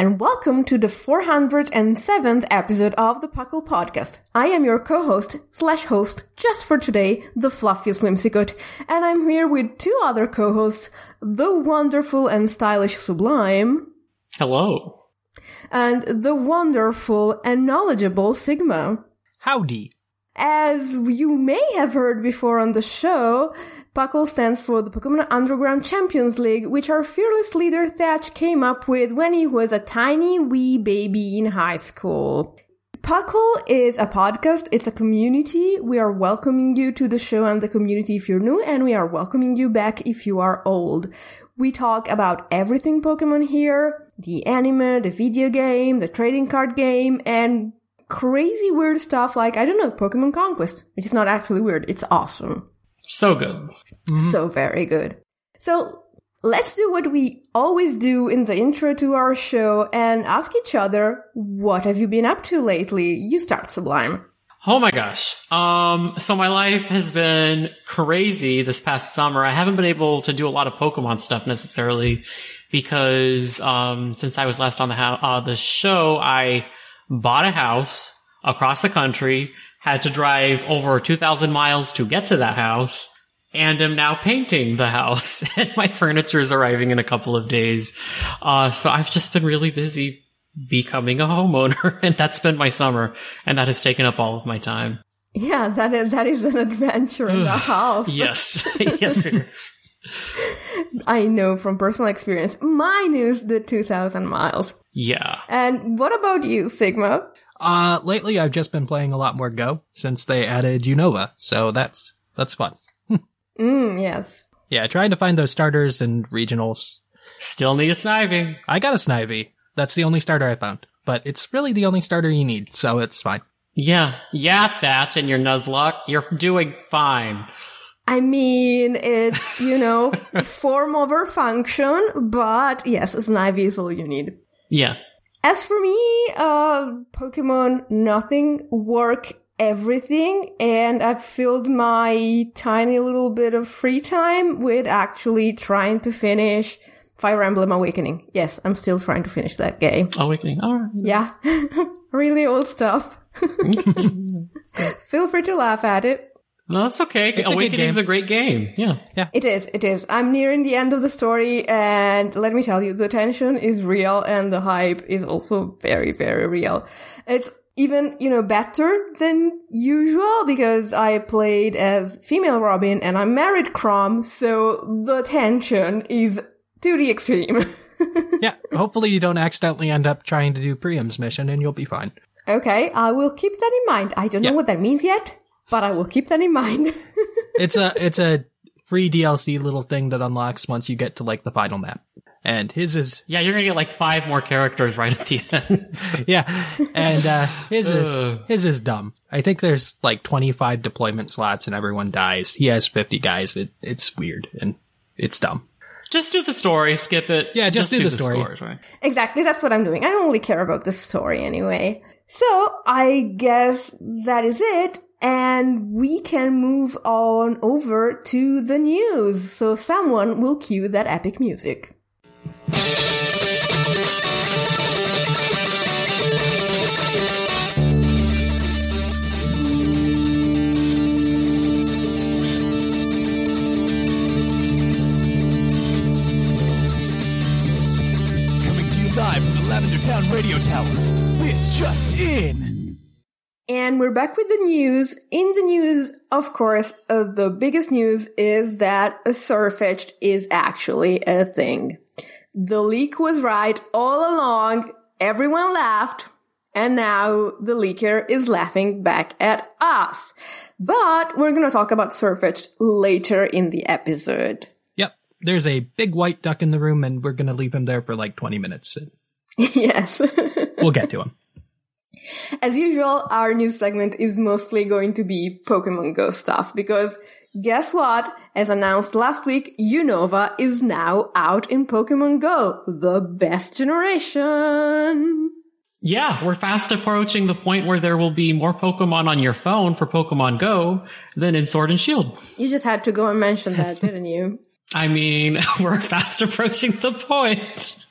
And welcome to the 407th episode of the Puckle Podcast. I am your co-host slash host just for today, the fluffiest whimsicott, and I'm here with two other co-hosts, the wonderful and stylish Sublime, Hello. and the wonderful and knowledgeable Sigma. Howdy. As you may have heard before on the show, Puckle stands for the Pokemon Underground Champions League, which our fearless leader Thatch came up with when he was a tiny wee baby in high school. Puckle is a podcast, it's a community. We are welcoming you to the show and the community if you're new, and we are welcoming you back if you are old. We talk about everything Pokemon here, the anime, the video game, the trading card game, and crazy weird stuff like, I don't know, Pokemon Conquest, which is not actually weird, it's awesome. So good. So very good. So let's do what we always do in the intro to our show and ask each other, what have you been up to lately? You start Sublime. Oh my gosh. Um, so my life has been crazy this past summer. I haven't been able to do a lot of Pokemon stuff necessarily because, um, since I was last on the, ho- uh, the show, I bought a house across the country, had to drive over 2,000 miles to get to that house, and am now painting the house. and my furniture is arriving in a couple of days. Uh, so I've just been really busy becoming a homeowner, and that's been my summer, and that has taken up all of my time. Yeah, that is, that is an adventure and a half. Yes, yes, it is. I know from personal experience. Mine is the 2000 miles. Yeah. And what about you, Sigma? Uh, lately I've just been playing a lot more Go since they added Unova, so that's, that's fun. Mm, yes. Yeah, trying to find those starters and regionals. Still need a Snivy. I got a Snivy. That's the only starter I found. But it's really the only starter you need, so it's fine. Yeah, yeah, Thatch and your Nuzlocke, you're doing fine. I mean, it's, you know, form over function, but yes, Snivy is all you need. Yeah. As for me, uh, Pokemon, nothing, work, everything, and I've filled my tiny little bit of free time with actually trying to finish Fire Emblem Awakening. Yes, I'm still trying to finish that game. Awakening. All right. Yeah. really old stuff. Feel free to laugh at it. No, that's okay. a good Awakening's game. a great game. Yeah. Yeah. It is, it is. I'm nearing the end of the story, and let me tell you, the tension is real, and the hype is also very, very real. It's even, you know, better than usual because I played as female Robin and I married Chrom, so the tension is to the extreme. yeah, hopefully you don't accidentally end up trying to do Priam's mission and you'll be fine. okay, I will keep that in mind. I don't know what that means yet, but I will keep that in mind. It's a, it's a free DLC little thing that unlocks once you get to like the final map. And his is, Yeah, you're gonna get like five more characters right at the end. yeah, and, uh, his is, his is dumb. I think there's like 25 deployment slots and everyone dies. He has 50 guys. It, it's weird and it's dumb. just do the story, skip it. Yeah, just do the story. scores, right? Exactly, that's what I'm doing. I don't really care about the story anyway. So, I guess that is it. And we can move on over to the news. So someone will cue that epic music. Coming to you live from the Lavender Town Radio Tower. This just in. And we're back with the news. In the news, of course, uh, the biggest news is that a Sirfetch'd is actually a thing. The leak was right all along. Everyone laughed. And now the leaker is laughing back at us. But we're gonna talk about Sirfetch'd later in the episode. Yep. There's a big white duck in the room, and we're gonna leave him there for like 20 minutes. yes. We'll get to him. As usual, our news segment is mostly going to be Pokemon Go stuff because guess what? As announced last week, Unova is now out in Pokemon Go, the best generation. Yeah, we're fast approaching the point where there will be more Pokemon on your phone for Pokemon Go than in Sword and Shield. You just had to go and mention that, didn't you? I mean, we're fast approaching the point.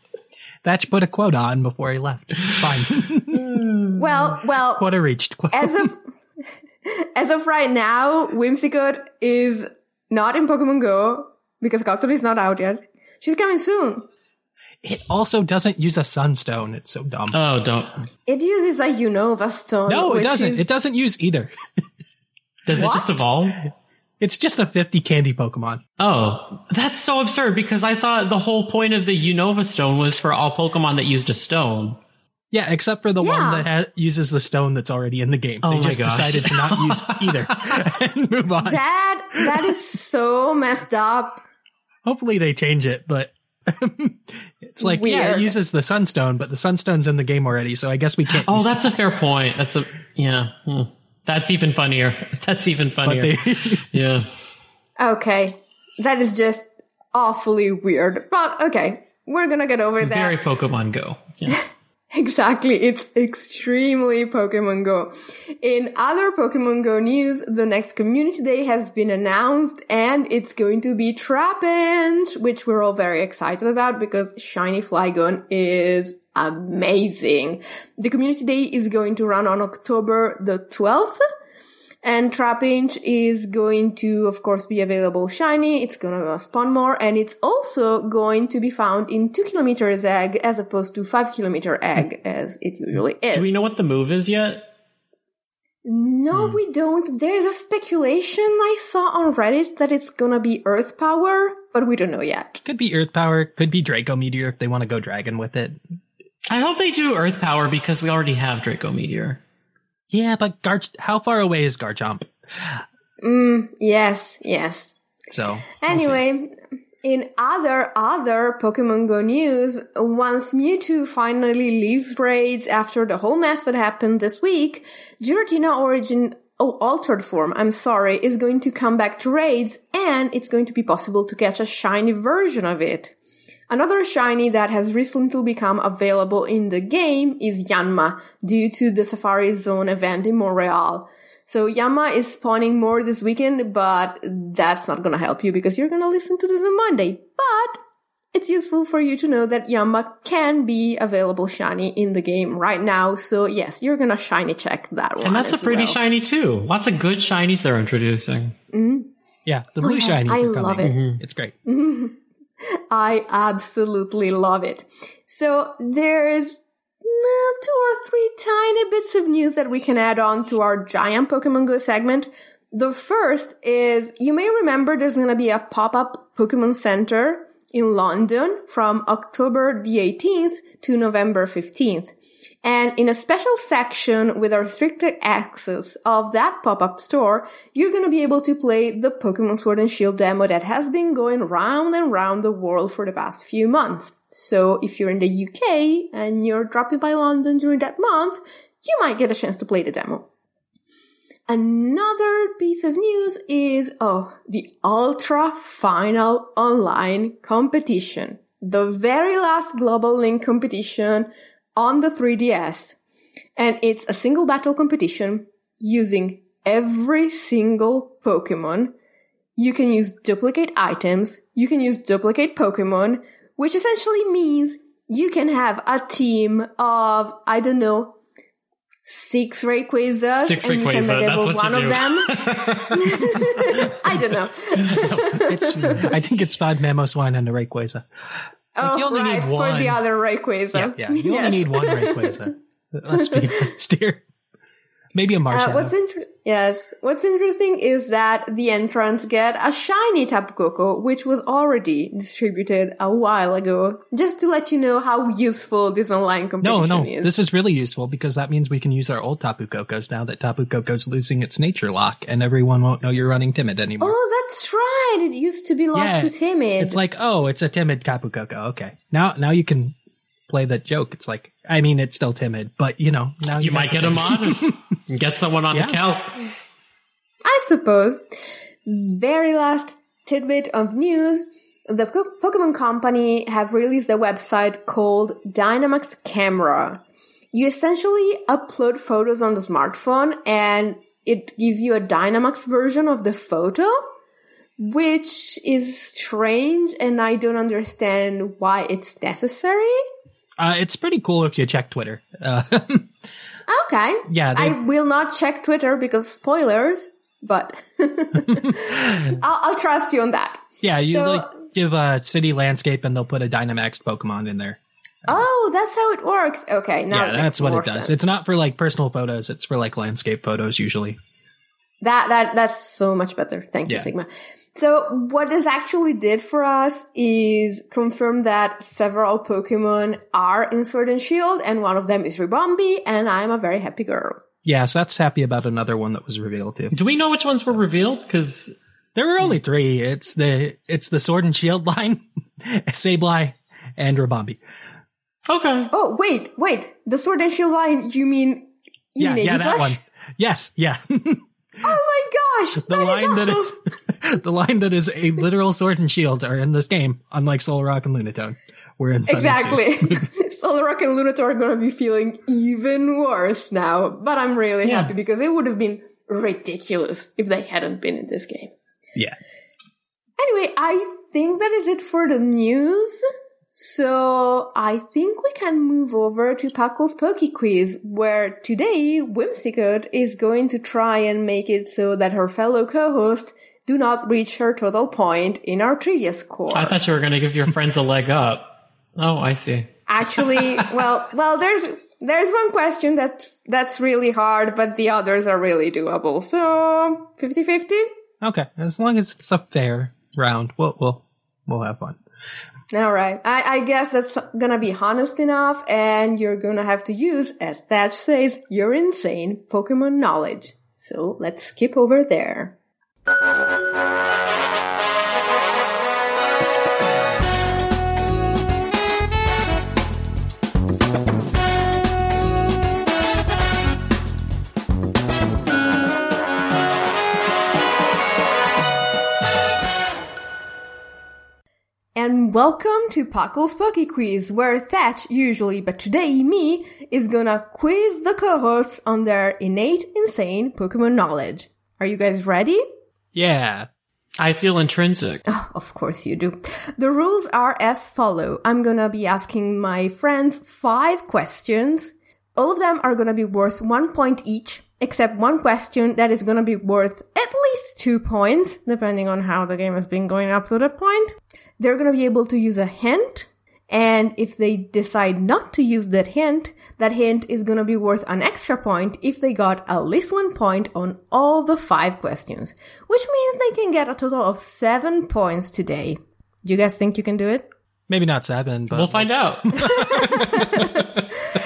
Thatch put a quota on before he left. It's fine. Well, well, quota reached. Quota. as of as of right now, Whimsicott is not in Pokemon Go because Cotton is not out yet. She's coming soon. It also doesn't use a sunstone. It's so dumb. Oh, don't. It uses a Unova stone. no, it which doesn't. is- It doesn't use either. Does What? it just evolve? It's just a 50 candy Pokemon. Oh, that's so absurd because I thought the whole point of the Unova stone was for all Pokemon that used a stone. Yeah, except for the Yeah. one that ha- uses the stone that's already in the game. Oh they my just gosh. decided to not use either and move on. That that is so messed up. Hopefully they change it, but it's like yeah, it uses the sunstone, but the sunstone's in the game already, so I guess we can't. Oh, use that's a fair point. That's a yeah. hmm. That's even funnier. That's even but funnier. they yeah. Okay, that is just awfully weird. But okay, we're gonna get over that. Very Pokemon Go. Yeah. Exactly. It's extremely Pokemon Go. In other Pokemon Go news, the next community day has been announced and it's going to be Trapinch, which we're all very excited about because Shiny Flygon is amazing. The community day is going to run on October the 12th. And Trapinch is going to, of course, be available shiny. It's gonna spawn more, and it's also going to be found in two kilometers egg as opposed to five kilometer egg as it usually is. Do we know what the move is yet? No, hmm. we don't. There's a speculation I saw on Reddit that it's gonna be Earth power, but we don't know yet. could be Earth Power, could be Draco Meteor if they want to go Dragon with it. I hope they do Earth Power because we already have Draco Meteor. Yeah, but Gar- how far away is Garchomp? Mm, yes, yes. So we'll. Anyway, in other other Pokemon Go news, once Mewtwo finally leaves raids after the whole mess that happened this week, Giratina Origin Oh, altered form, I'm sorry, is going to come back to raids and it's going to be possible to catch a shiny version of it. Another shiny that has recently become available in the game is Yanma due to the Safari Zone event in Montreal. So Yanma is spawning more this weekend, but that's not gonna help you because you're gonna listen to this on Monday. But it's useful for you to know that Yanma can be available shiny in the game right now. So yes, you're gonna shiny check that one. And that's a pretty well. shiny too. Lots of good shinies they're introducing. Mm-hmm. yeah, the oh, blue yeah, shinies I are coming. love it. Mm-hmm. It's great. Mm-hmm. I absolutely love it. So there's uh, two or three tiny bits of news that we can add on to our giant Pokemon Go segment. The first is you may remember there's going to be a pop-up Pokemon Center in London from October the 18th to November 15th. And in a special section with a restricted access of that pop-up store, you're gonna be able to play the Pokemon Sword and Shield demo that has been going round and round the world for the past few months. So if you're in the UK and you're dropping by London during that month, you might get a chance to play the demo. Another piece of news is, oh, the Ultra Final Online competition. The very last Global Link competition on the 3DS. And it's a single battle competition using every single Pokemon. You can use duplicate items. You can use duplicate Pokemon, which essentially means you can have a team of, I don't know, six Rayquazas. Six and you can Rayquaza, that's level what one you of them. I don't know. It's, I think it's five Mamoswine and a Rayquaza. Oh, you only right, need for the other Rayquaza. Yeah, yeah. You Yes. only need one Rayquaza. Let's be honest here. Maybe a Marshadow. Uh, what's inter- yes, what's interesting is that the entrants get a shiny Tapu Koko, which was already distributed a while ago, just to let you know how useful this online no, competition no. is. This is really useful because that means we can use our old Tapu Kokos now that Tapu Koko's losing its nature lock and everyone won't know you're running timid anymore. oh, that's right. It used to be locked Yeah, to timid. It's like, oh, it's a timid Tapu Koko. Okay. Now, now you can play that joke. It's like, I mean, it's still timid, but you know, now You might get him on. Get someone on Yeah. the count. I suppose. Very last tidbit of news. The Pokemon Company have released a website called Dynamax Camera. You essentially upload photos on the smartphone and it gives you a Dynamax version of the photo, which is strange and I don't understand why it's necessary. Uh, it's pretty cool if you check Twitter. Uh, Okay. Yeah, they- I will not check Twitter because spoilers, but I'll, I'll trust you on that. yeah, you So- like give a city landscape and they'll put a Dynamax Pokemon in there. Oh, that's how it works. Okay, now yeah, that's what it does. sense. It's not for like personal photos. It's for like landscape photos usually. That that that's so much better. Thank you, Sigma. So what this actually did for us is confirm that several Pokemon are in Sword and Shield, and one of them is Ribombee, and I'm a very happy girl. Yeah, so that's happy about another one that was revealed too. Do we know which ones were revealed? Because There were only three. It's the it's the Sword and Shield line, Sableye, and Ribombee. okay, Oh wait, wait, the Sword and Shield line. You mean you Yeah, mean yeah, that one. Yes, yeah. Oh my gosh, the line that is the line that is a literal sword and shield are in this game, unlike Solrock and Lunatone. We're in Sun and Shield. Exactly. And Lunator are going to be feeling even worse now. But I'm really Yeah. happy because it would have been ridiculous if they hadn't been in this game. Yeah. Anyway, I think that is it for the news. So I think we can move over to Puckle's Poke Quiz, where today Whimsicott is going to try and make it so that her fellow co-host do not reach her total point in our trivia score. I thought you were going to give your friends a leg up. Oh, I see. Actually, well, well, there's there's one question that that's really hard, but the others are really doable. So 50-50? Okay. As long as it's a fair round, we'll we'll we'll have fun. All right. I, I guess that's gonna be honest enough, and you're gonna have to use, as Thatch says, your insane Pokemon knowledge. So let's skip over there. And welcome to Puckle's Poke Quiz, where Thatch usually, but today me, is gonna quiz the cohorts on their innate, insane Pokemon knowledge. Are you guys ready? Yeah. I feel intrinsic. Ah, of course you do. The rules are as follow. I'm gonna be asking my friends five questions. All of them are gonna be worth one point each, except one question that is gonna be worth at least two points, depending on how the game has been going up to that point. They're gonna be able to use a hint, and if they decide not to use that hint, that hint is gonna be worth an extra point if they got at least one point on all the five questions, which means they can get a total of seven points today. Do you guys think you can do it? Maybe not seven, but We'll find out. you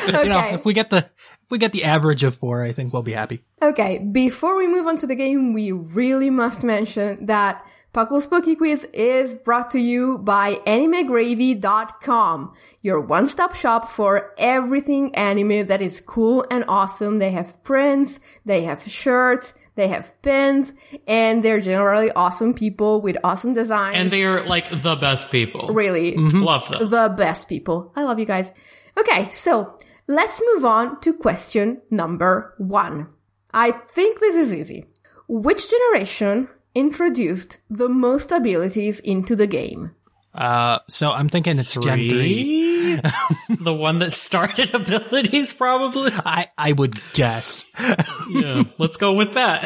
Okay. know, if we get the if we get the average of four, I think we'll be happy. Okay, before we move on to the game, we really must mention that Puckle's Poke Quiz is brought to you by AnimeGravy.com, your one-stop shop for everything anime that is cool and awesome. They have prints, they have shirts, they have pins, and they're generally awesome people with awesome designs. and they are like the best people. really mm-hmm. Mm-hmm. Love them. the best people. I love you guys. Okay, so let's move on to question number one. I think this is easy. Which generation introduced the most abilities into the game? Uh, so I'm thinking it's Gen three. Three? the one that started abilities, probably. I I would guess. Yeah, let's go with that.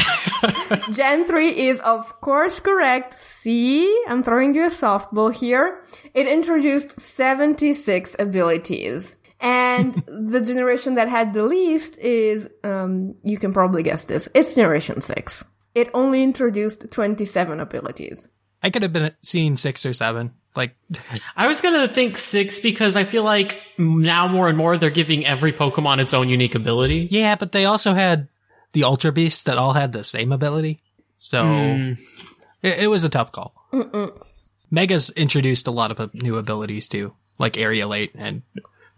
Gen 3 is of course correct. See, I'm throwing you a softball here. It introduced 76 abilities. And the generation that had the least is, um, you can probably guess this. It's Generation 6. It only introduced 27 abilities. I could have been seeing six or seven. Like, I was gonna think six because I feel like now more and more they're giving every Pokemon its own unique ability. yeah, but they also had the Ultra Beasts that all had the same ability. So it, it was a tough call. Megas introduced a lot of uh, new abilities too, like Aerialate and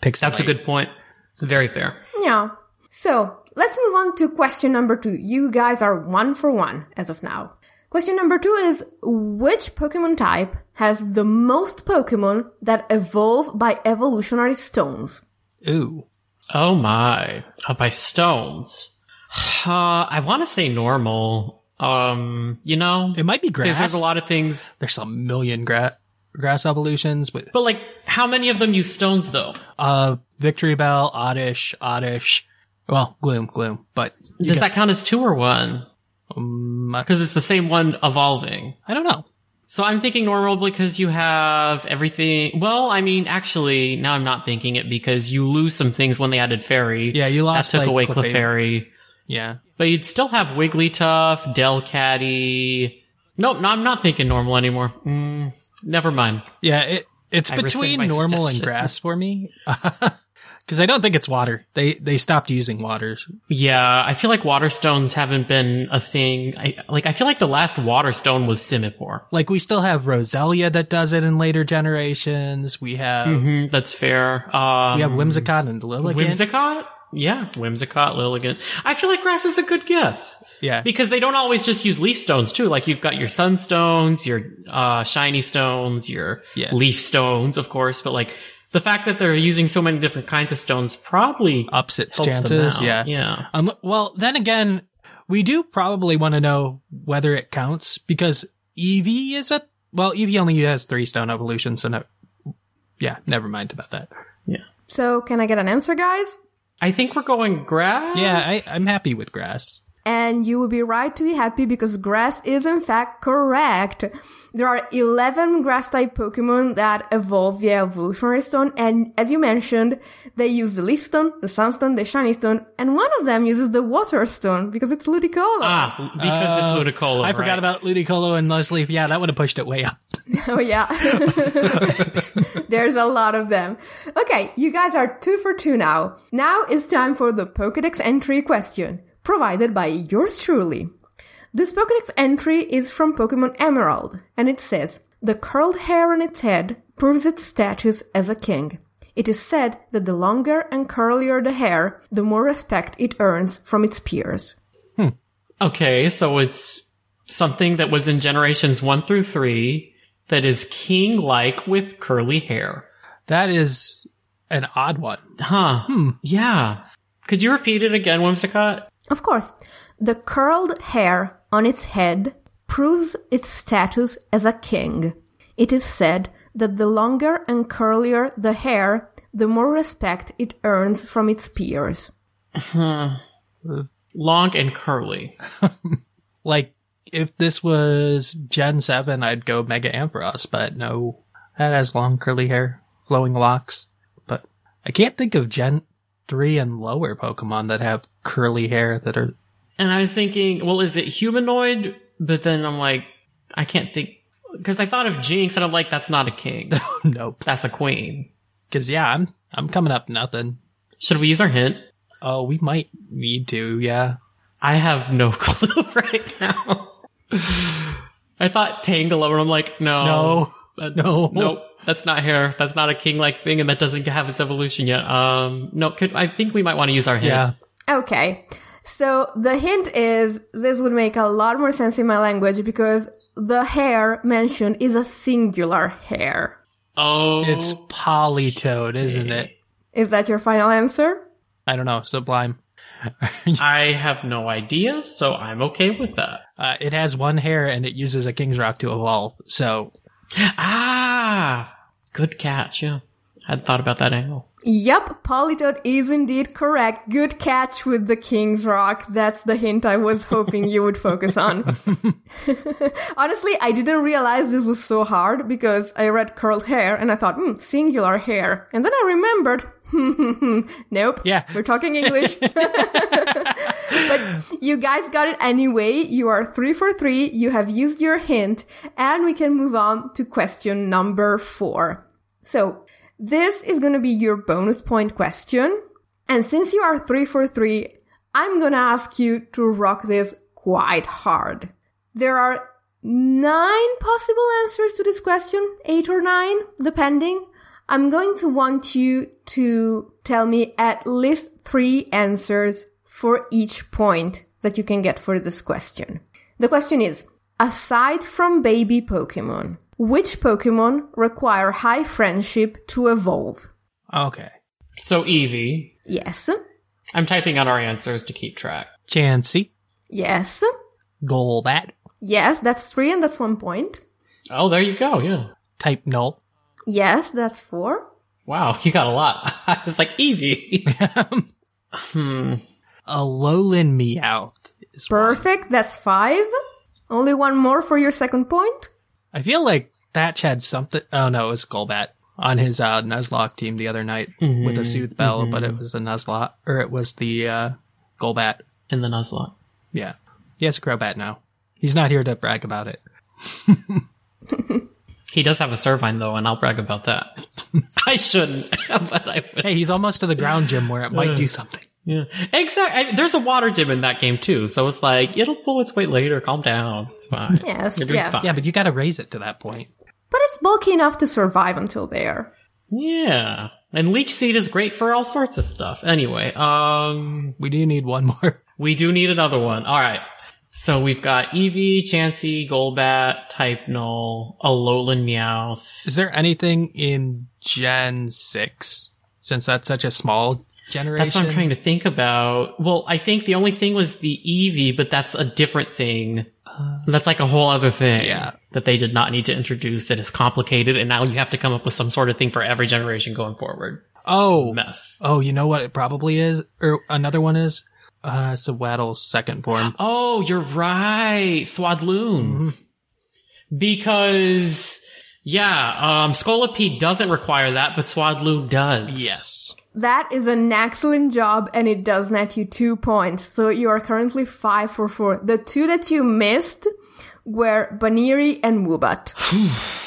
Pixilate. That's a good point. It's very fair. Yeah. So let's move on to question number two. You guys are one for one as of now. Question number two is which Pokemon type has the most Pokemon that evolve by evolutionary stones? Ooh. Oh my. Uh, by stones. Uh, I want to say normal. Um, you know, It might be because grass. there's a lot of things. There's a million gra- grass evolutions, but But like, how many of them use stones though? uh, Victreebel, Oddish, Oddish. Well, Gloom, Gloom, but Does got- that count as two or one? um, Because it's the same one evolving. I don't know. So I'm thinking normal because you have everything. Well, I mean, actually, now I'm not thinking it because you lose some things when they added fairy. Yeah, you lost, that took like, away Clefairy. Clefairy. Yeah, But you'd still have Wigglytuff, Delcatty. Nope, no, I'm not thinking normal anymore. Mm, never mind. yeah. It it's I between normal and grass for me. Because I don't think it's water. They they stopped using waters. Yeah, I feel like water stones haven't been a thing. I, like, I feel like the last water stone was Simipour. Like we still have Roselia that does it in later generations. We have hmm that's fair. Um, we have Whimsicott and Lilligant. Whimsicott? Yeah, Whimsicott, Lilligant. I feel like grass is a good guess. yeah, Because they don't always just use leaf stones too. Like you've got your sunstones, your uh, shiny stones, your Yeah. leaf stones, of course. But like the fact that they're using so many different kinds of stones probably ups its helps them chances. out. Yeah, yeah. Um, well, then again, we do probably want to know whether it counts because Eevee is a well, Eevee only has three stone evolutions, so no, yeah, never mind about that. Yeah. So can I get an answer, guys? I think we're going grass. Yeah, I, I'm happy with grass. And you will be right to be happy because grass is in fact correct. There are 11 grass type Pokemon that evolve via evolutionary stone. And as you mentioned, they use the leaf stone, the sunstone, the shiny stone, and one of them uses the water stone because it's Ludicolo. Ah, because it's Ludicolo. I forgot right. about Ludicolo and Leslie. Yeah, that would have pushed it way up. Oh yeah. There's a lot of them. Okay, you guys are two for two now. Now it's time for the Pokedex entry question, provided by yours truly. This Pokedex entry is from Pokemon Emerald, and it says, the curled hair on its head proves its status as a king. It is said that the longer and curlier the hair, the more respect it earns from its peers. Hmm. Okay, so it's something that was in generations one through three that is king-like with curly hair. That is an odd one. Huh. Hmm. Yeah. Could you repeat it again, Whimsicott? Of course, the curled hair on its head proves its status as a king. It is said that the longer and curlier the hair, the more respect it earns from its peers. Long and curly. Like if this was Gen Seven, I'd go Mega Ampharos, but no, that has long curly hair, flowing locks. But I can't think of Gen Three and lower Pokemon that have curly hair that are And I was thinking, well, is it humanoid? But then I'm like, I can't think because I thought of Jynx and I'm like, that's not a king. nope. that's a queen. Because yeah, I'm I'm coming up nothing. Should we use our hint? Oh, we might need to. Yeah. I have no clue right now. I thought Tangela, and I'm like, no, No. that- No. nope, that's not hair. That's not a king-like thing, and that doesn't have its evolution yet. Um, no, could, I think we might want to use our hint. Yeah. Okay, so the hint is this would make a lot more sense in my language because the hair mentioned is a singular hair. Oh, It's Politoed, isn't it? Is that your final answer? I don't know. Sublime. I have no idea, so I'm okay with that. Uh, it has one hair and it uses a King's Rock to evolve. So Ah, good catch. Yeah, I hadn't thought about that angle. Yep, Politoed is indeed correct. Good catch with the King's Rock. That's the hint I was hoping you would focus on. Honestly, I didn't realize this was so hard because I read curled hair and I thought, hmm, singular hair. And then I remembered, nope. Yeah. We're talking English. but you guys got it anyway. You are three for three. You have used your hint and we can move on to question number four. So this is going to be your bonus point question. And since you are three for three, I'm going to ask you to rock this quite hard. There are nine possible answers to this question, eight or nine, depending. I'm going to want you to tell me at least three answers for each point that you can get for this question. The question is, aside from baby Pokemon, which Pokemon require high friendship to evolve? Okay. So Eevee. Yes. I'm typing out our answers to keep track. Chansey, Yes. Golbat, Yes, that's three and that's one point. Oh, there you go. Yeah. Type Null, Yes, that's four. Wow, you got a lot. I was like Eevee. hmm. Alolan Meowth. Is one. Perfect, that's five. Only one more for your second point. I feel like Thatch had something. Oh no, it was Golbat on his uh, Nuzlocke team the other night with a Soothe Bell, but it was a Nuzlocke, or it was the uh, Golbat. In the Nuzlocke. Yeah. He has a Crobat now. He's not here to brag about it. He does have a Servine though, and I'll brag about that. I shouldn't, but I will. Hey, he's almost to the ground gym where it might do something. Yeah, exactly. There's a water gym in that game too, so it's like it'll pull its weight later. Calm down, it's fine. Yes, yes. fine. Yeah, but you gotta raise it to that point. But it's bulky enough to survive until there. Yeah, and leech seed is great for all sorts of stuff. Anyway, um, We do need one more. we do need another one. All right. So we've got Eevee, Chansey, Golbat, Type Null, Alolan Meowth. Is there anything in Gen 6? Since that's such a small generation. That's what I'm trying to think about. Well, I think the only thing was the Eevee, but that's a different thing. That's like a whole other thing. Yeah. That they did not need to introduce that is complicated and now you have to come up with some sort of thing for every generation going forward. Oh. Mess. Oh, you know what it probably is? Or another one is? Uh, it's Sewaddle's second form. Oh, you're right. Swadloon. Because, yeah, um, Scolipede doesn't require that, but Swadloon does. Yes. That is an excellent job and it does net you two points. So you are currently five for four. The two that you missed were Buneary and Woobat.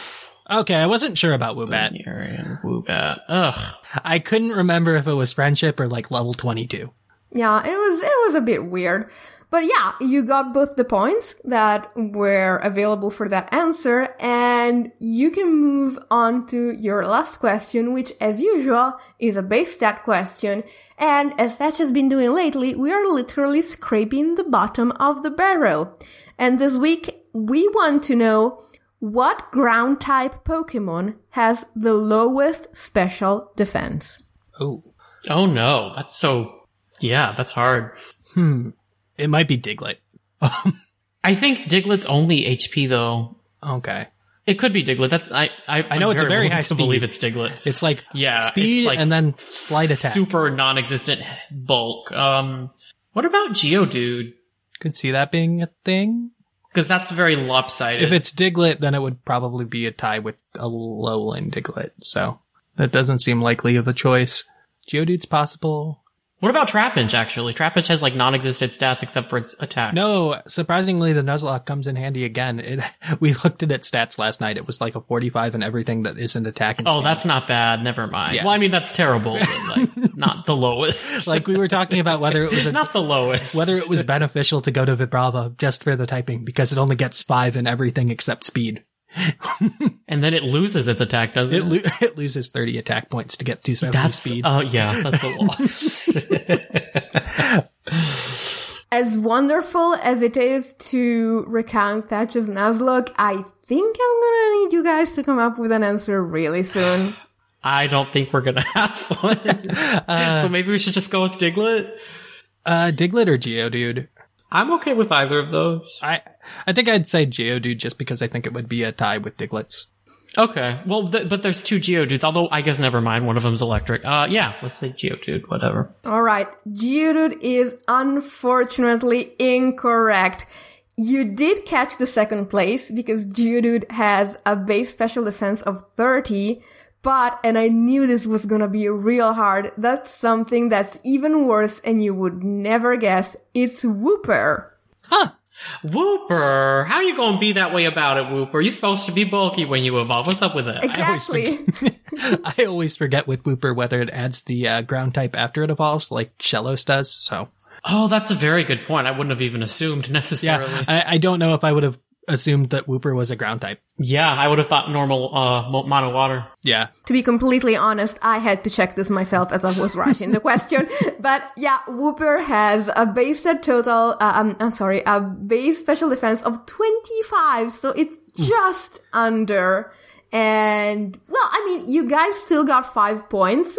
Okay, I wasn't sure about Woobat. Urian, Woobat. Ugh. I couldn't remember if it was friendship or like level 22. Yeah, it was it was a bit weird. But yeah, you got both the points that were available for that answer, and you can move on to your last question, which as usual is a base stat question. And as Thatch has been doing lately, we are literally scraping the bottom of the barrel. And this week, we want to know what ground type Pokemon has the lowest special defense. Oh. Oh no, that's so, yeah, that's hard. Hmm. It might be Diglett. I think Diglett's only HP though. Okay. It could be Diglett. That's, I, I, I know I'm it's a very high to speed. believe it's Diglett. It's like Yeah, speed like and then slight attack. Super non-existent bulk. Um, what about Geodude? Could see that being a thing. Because that's very lopsided. If it's Diglett, then it would probably be a tie with Alolan Diglett. So that doesn't seem likely of a choice. Geodude's possible. What about Trapinch, actually? Trapinch has like non-existent stats except for its attack. No, surprisingly, the Nuzlocke comes in handy again. It, we looked at its stats last night. It was like a 45 and everything that isn't attacking. Oh, that's not bad. Never mind. Yeah. Well, I mean, that's terrible, like, not the lowest. like we were talking about whether it was a, not the lowest. whether it was beneficial to go to Vibrava just for the typing because it only gets five in everything except speed. And then it loses its attack, doesn't It, it? lo- it loses 30 attack points to get 270 that's, speed. oh yeah, that's a loss. As wonderful as it is to recount Thatcher's Nuzlocke, I think I'm gonna need you guys to come up with an answer really soon. I don't think we're gonna have one. so maybe we should just go with Diglett. Uh, Diglett or Geodude? I'm okay with either of those. I, I think I'd say Geodude just because I think it would be a tie with Diglett's. Okay. Well, th- but there's two Geodudes, although I guess never mind. One of them's electric. Uh, yeah, let's say Geodude, whatever. All right. Geodude is unfortunately incorrect. You did catch the second place because Geodude has a base special defense of 30, but, and I knew this was gonna be real hard, that's something that's even worse and you would never guess. It's Wooper. Huh. Wooper! How are you gonna be that way about it, Wooper? You're supposed to be bulky when you evolve. What's up with that? Exactly. I always forget with Wooper whether it adds the uh, ground type after it evolves, like Shellos does. So Oh, that's a very good point. I wouldn't have even assumed necessarily. yeah, I, I don't know if I would have assumed that Wooper was a ground type. Yeah, I would have thought normal, uh, mono water. Yeah, to be completely honest, I had to check this myself as I was writing the question. But yeah, Wooper has a base set total, uh, um, I'm sorry, a base special defense of 25. So it's just under. And well, I mean, you guys still got five points,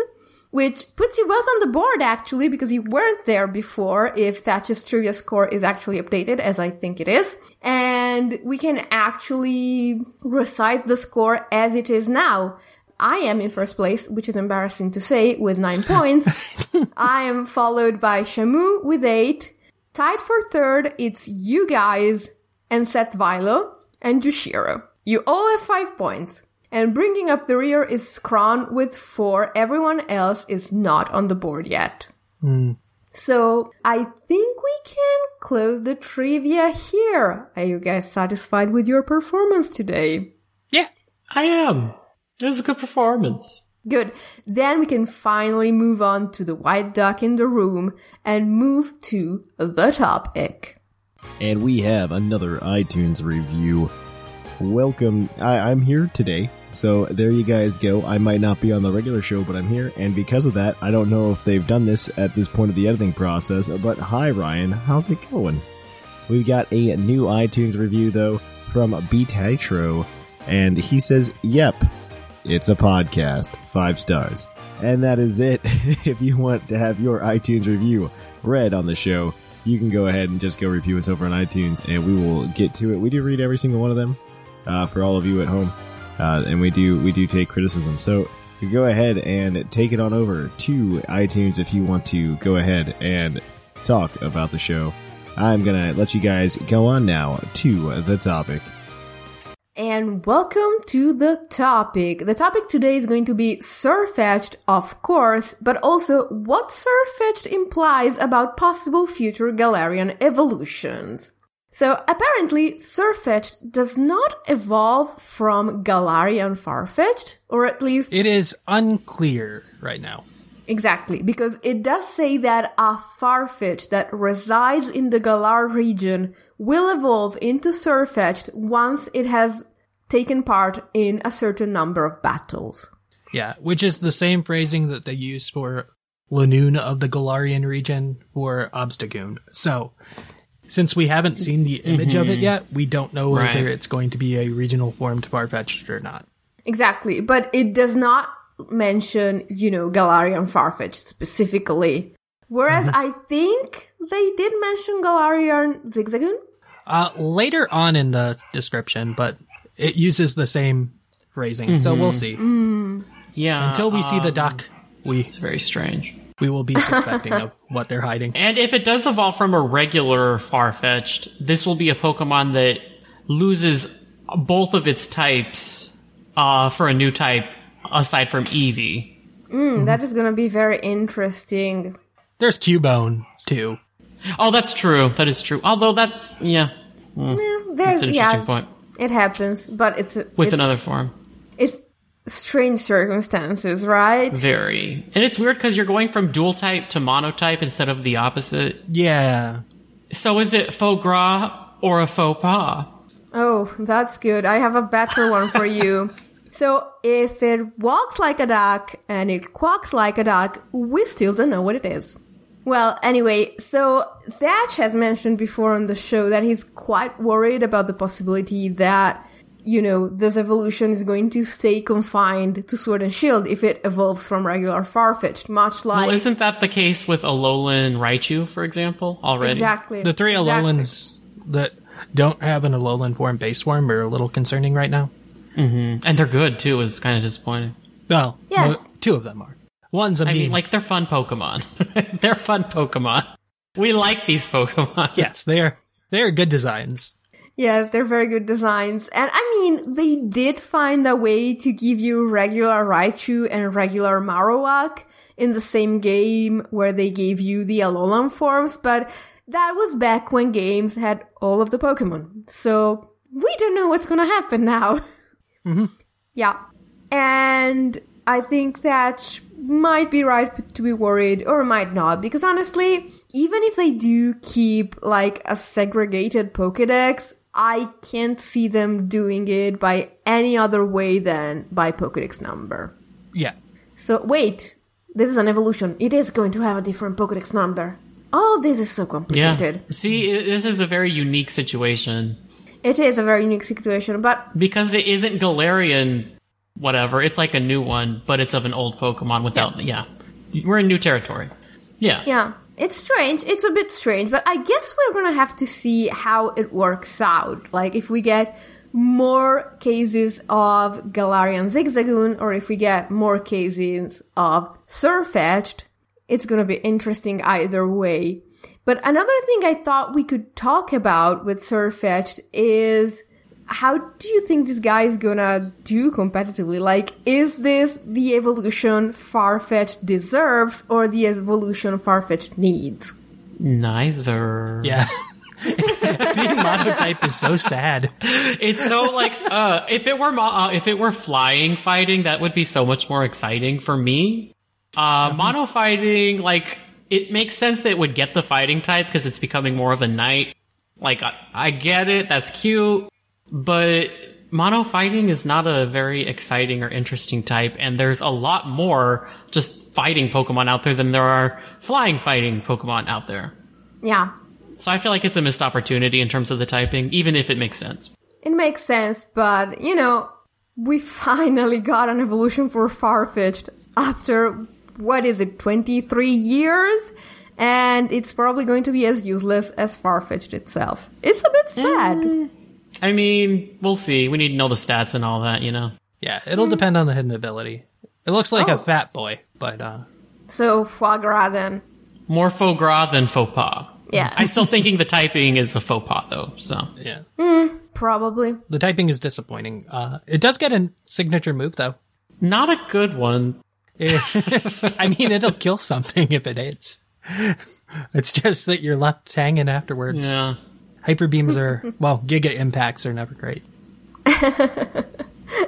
which puts you both on the board actually, because you weren't there before if Thatch's trivia score is actually updated, as I think it is. And we can actually recite the score as it is now. I am in first place, which is embarrassing to say, with nine points. I am followed by Shamu with eight. Tied for third, it's you guys and Seth Vilo and Jushiro. You all have five points. And bringing up the rear is Skron with four. Everyone else is not on the board yet. Hmm. So I think we can close the trivia here. Are you guys satisfied with your performance today? yeah. I am. It was a good performance. Good. Then we can finally move on to the white duck in the room and move to the topic. And we have another iTunes review. Welcome. I, I'm here today. So there you guys go. I might not be on the regular show, but I'm here. And because of that, I don't know if they've done this at this point of the editing process. But hi, Ryan. How's it going? We've got a new iTunes review, though, from Beatitro. And he says, Yep, it's a podcast. Five stars. And that is it. if you want to have your iTunes review read on the show, you can go ahead and just go review us over on iTunes and we will get to it. We do read every single one of them uh, for all of you at home. Uh, and we do we do take criticism. So go ahead and take it on over to iTunes if you want to go ahead and talk about the show. I'm gonna let you guys go on now to the topic. And welcome to the topic. The topic today is going to be Sirfetch'd, of course, but also what Sirfetch'd implies about possible future Galarian evolutions. So apparently, Sirfetch'd does not evolve from Galarian Farfetch'd, or at least It is unclear right now. Exactly, because it does say that a Farfetch that resides in the Galar region will evolve into Sirfetch'd once it has taken part in a certain number of battles. Yeah, which is the same phrasing that they use for Linoone of the Galarian region for Obstagoon. So, since we haven't seen the image of it yet, we don't know Right. whether it's going to be a regional formed Farfetch'd or not. Exactly, but it does not mention, you know, Galarian Farfetch'd specifically. Whereas I think they did mention Galarian Zigzagoon. Uh, later on in the description, but it uses the same phrasing, so we'll see. Yeah. Until we see the um, doc, we It's very strange. We will be suspecting of what they're hiding. And if it does evolve from a regular Farfetch'd, this will be a Pokemon that loses both of its types uh, for a new type aside from Eevee. Hmm, That is gonna be very interesting. There's Cubone too. Oh, that's true. That is true. Although that's yeah, Yeah, that's there's an interesting yeah, point. it happens, but it's With it's, another form, It's strange circumstances, right? very, and it's weird because you're going from dual type to monotype instead of the opposite. Yeah. So is it faux gras or a faux pas? Oh, that's good. I have a better one for you. So, if it walks like a duck and it quacks like a duck, we still don't know what it is. Well, anyway, so Thatch has mentioned before on the show that he's quite worried about the possibility that, you know, this evolution is going to stay confined to Sword and Shield if it evolves from regular Farfetch'd, much like. Well, isn't that the case with Alolan Raichu, for example, already? exactly. The three exactly. Alolans that don't have an Alolan form base form are a little concerning right now. Mm-hmm. And they're good too, is kind of disappointing. Well, Yes. mo- two of them are. One's a I meme. mean, like, they're fun Pokemon. they're fun Pokemon. We like these Pokemon. yes, they are. They are good designs. Yes, they're very good designs. And I mean, they did find a way to give you regular Raichu and regular Marowak in the same game where they gave you the Alolan forms, but that was back when games had all of the Pokemon. So we don't know what's gonna happen now. Mm-hmm. Yeah. And I think that might be right to be worried or might not because honestly, even if they do keep like a segregated Pokedex, I can't see them doing it by any other way than by Pokedex number. Yeah. So wait, this is an evolution. It is going to have a different Pokedex number. Oh, this is so complicated. Yeah. See, this is a very unique situation It is a very unique situation, but because it isn't Galarian, whatever. It's like a new one, but it's of an old Pokemon without. Yeah, we're in new territory. Yeah. Yeah, it's strange. It's a bit strange, but I guess we're gonna have to see how it works out. Like if we get more cases of Galarian Zigzagoon, or if we get more cases of Sirfetch'd, it's gonna be interesting either way. But another thing I thought we could talk about with Sirfetch'd is how do you think this guy is gonna do competitively? Like, is this the evolution Farfetch'd deserves or the evolution Farfetch'd needs? Neither. Yeah. Being monotype is so sad. It's so like uh if it were mo- uh, if it were flying fighting that would be so much more exciting for me. Uh mono fighting like it makes sense that it would get the fighting type because it's becoming more of a knight. Like I, I get it, that's cute, but mono fighting is not a very exciting or interesting type and there's a lot more just fighting Pokemon out there than there are flying fighting Pokemon out there. Yeah, So I feel like it's a missed opportunity in terms of the typing even if it makes sense. it makes sense, but you know, we finally got an evolution for Farfetch'd after what is it, 23 years? And it's probably going to be as useless as Farfetch'd itself. It's a bit sad. Mm. I mean, we'll see. We need to know the stats and all that, you know. Yeah, it'll depend on the hidden ability. It looks like Oh. a fat boy, but uh So, foie gras then. More faux gras than faux pas. Yeah. I'm still thinking the typing is a faux pas, though. So yeah. Probably. The typing is disappointing. Uh it does get a signature move though. not a good one. I mean, it'll kill something if it hits. It's just that you're left hanging afterwards. Yeah. Hyper beams are well, giga impacts are never great.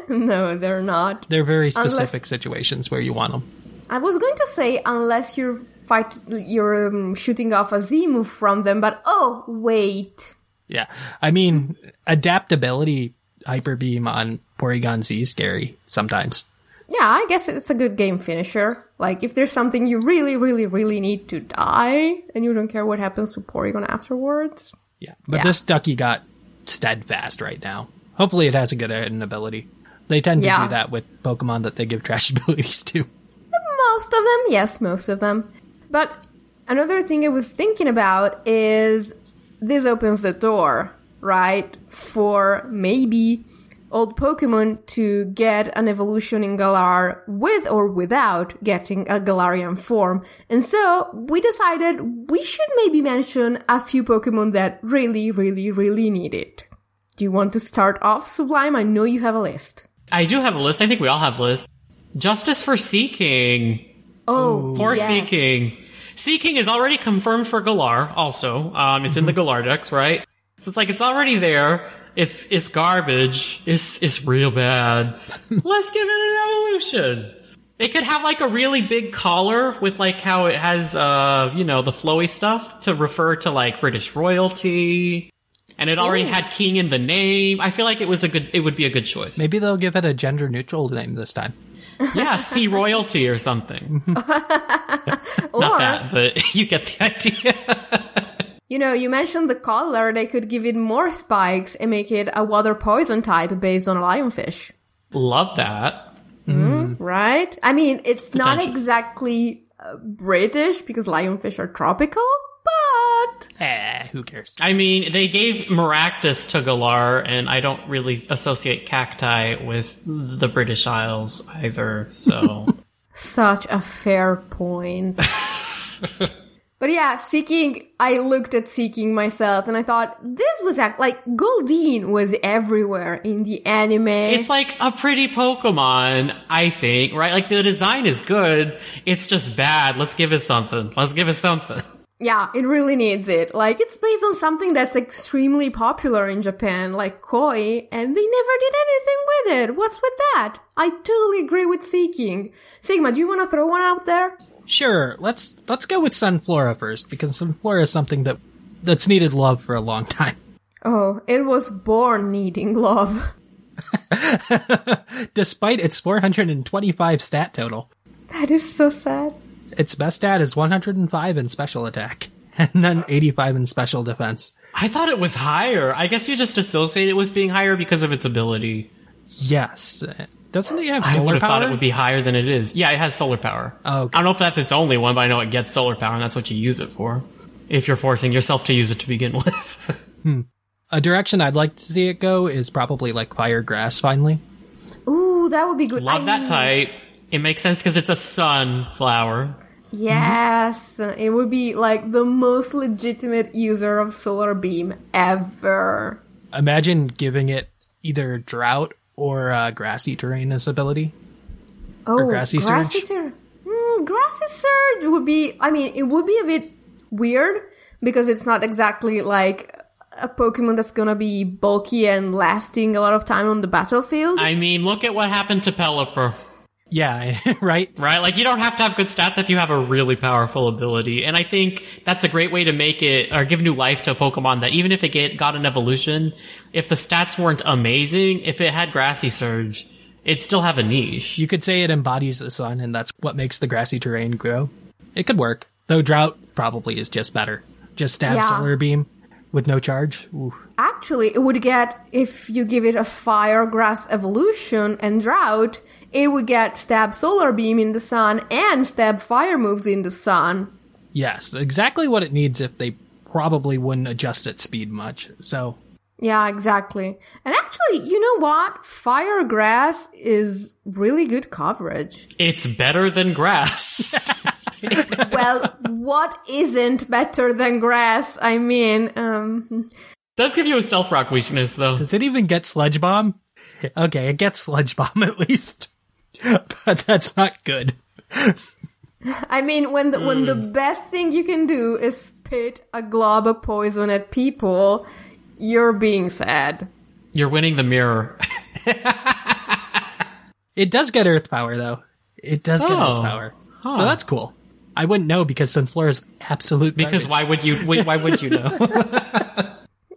No, they're not. They're very Unless- specific situations where you want them. I was going to say unless you're fight, you're um, shooting off a Z move from them, but oh wait, Yeah, I mean, adaptability hyper beam on Porygon Z is scary sometimes. yeah, I guess it's a good game finisher. Like if there's something you really, really, really need to die, and you don't care what happens to Porygon afterwards. Yeah, but Yeah. this ducky got steadfast right now. Hopefully, it has a good hidden ability. They tend to Yeah. do that with Pokemon that they give trash abilities to. Most of them, yes, most of them. But another thing I was thinking about is this opens the door, right, for maybe old Pokemon to get an evolution in Galar with or without getting a Galarian form. And so we decided we should maybe mention a few Pokemon that really, really, really need it. Do you want to start off, Sublime? I know you have a list. I do have a list. I think we all have lists. Justice for Seaking. Oh, Poor yes. Seaking. Seaking is already confirmed for Galar, also. Um, it's in the Galar dex, right? So it's like, it's already there. It's, it's garbage. It's, it's real bad. Let's give it an evolution. It could have like a really big collar with like how it has, uh, you know, the flowy stuff to refer to like British royalty. And it already had king in the name. I feel like it was a good, it would be a good choice. Maybe they'll give it a gender neutral name this time. Yeah, sea royalty or something. Or, Not that, but you get the idea. You know, you mentioned the collar, they could give it more spikes and make it a water poison type based on a lionfish. Love that. Right? I mean, it's not exactly uh, British because lionfish are tropical, but. Eh, who cares? I mean, they gave Maractus to Galar, and I don't really associate cacti with the British Isles either, so. Such a fair point. but yeah, Seaking, I looked at Seaking myself and I thought, this was act like Goldeen was everywhere in the anime. It's like a pretty Pokemon, I think, right? Like the design is good, it's just bad. Let's give it something. Let's give it something. Yeah, it really needs it. Like, it's based on something that's extremely popular in Japan, like koi, and they never did anything with it. What's with that? I totally agree with Seaking. Sigma, do you want to throw one out there? Sure, let's let's go with Sunflora first because Sunflora is something that that's needed love for a long time. Oh, it was born needing love. Despite its 425 stat total, That is so sad. its best stat is 105 in special attack and then 85 in special defense. I thought it was higher. I guess you just associate it with being higher because of its ability. Yes, doesn't it have I would have power? thought it would be higher than it is. Yeah, it has solar power. Oh, okay. I don't know if that's its only one, but I know it gets solar power, and that's what you use it for. If you're forcing yourself to use it to begin with. Hmm. A direction I'd like to see it go is probably like fire grass. Finally, Ooh, that would be good. Love I that mean, type. It makes sense because it's a sunflower. Yes, it would be like the most legitimate user of solar beam ever. imagine giving it either drought or uh, grassy terrain as ability. Oh, grassy grassy surge? Sur- mm, grassy surge would be. I mean, it would be a bit weird because it's not exactly like a Pokemon that's gonna be bulky and lasting a lot of time on the battlefield. I mean, look at what happened to Pelipper, Yeah, right. right? Like, you don't have to have good stats if you have a really powerful ability. And I think that's a great way to make it, or give new life to a Pokemon that even if it get, got an evolution, if the stats weren't amazing, if it had Grassy Surge, it'd still have a niche. You could say it embodies the sun, and that's what makes the grassy terrain grow. It could work, though. Drought probably is just better. Just stab Yeah. solar beam with no charge. Ooh. Actually, it would get if you give it a fire grass evolution and drought, it would get stab solar beam in the sun and stab fire moves in the sun. Yes, exactly what it needs. If they probably wouldn't adjust its speed much. So Yeah, exactly. And actually, you know what? Fire grass is really good coverage. It's better than grass. well, what isn't better than grass? I mean, um, Does give you a stealth rock weakness, though. does it even get sludge bomb? Okay, it gets sludge bomb at least, but that's not good. I mean, when the when the hmm. best thing you can do is spit a glob of poison at people, you're being sad. You're winning the mirror. It does get earth power though. It does get Oh. earth power, so that's cool. I wouldn't know because Sunflora's absolute Because garbage. why would you? Why would you know?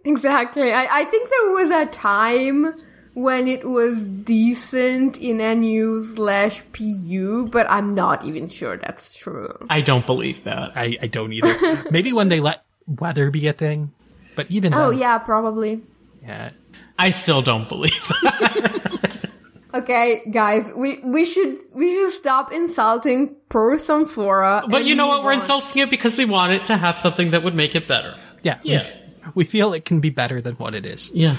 Exactly. I, I think there was a time when it was decent in NU slash PU, but I'm not even sure that's true. I don't believe that. I, I don't either. Maybe when they let weather be a thing, but even Oh then, yeah, probably. yeah. I still don't believe that. Okay, guys, we we should we should stop insulting Perth and Flora. But and you know what? We're insulting it because we want it to have something that would make it better. Yeah. Yeah. We, we feel it can be better than what it is. Yeah.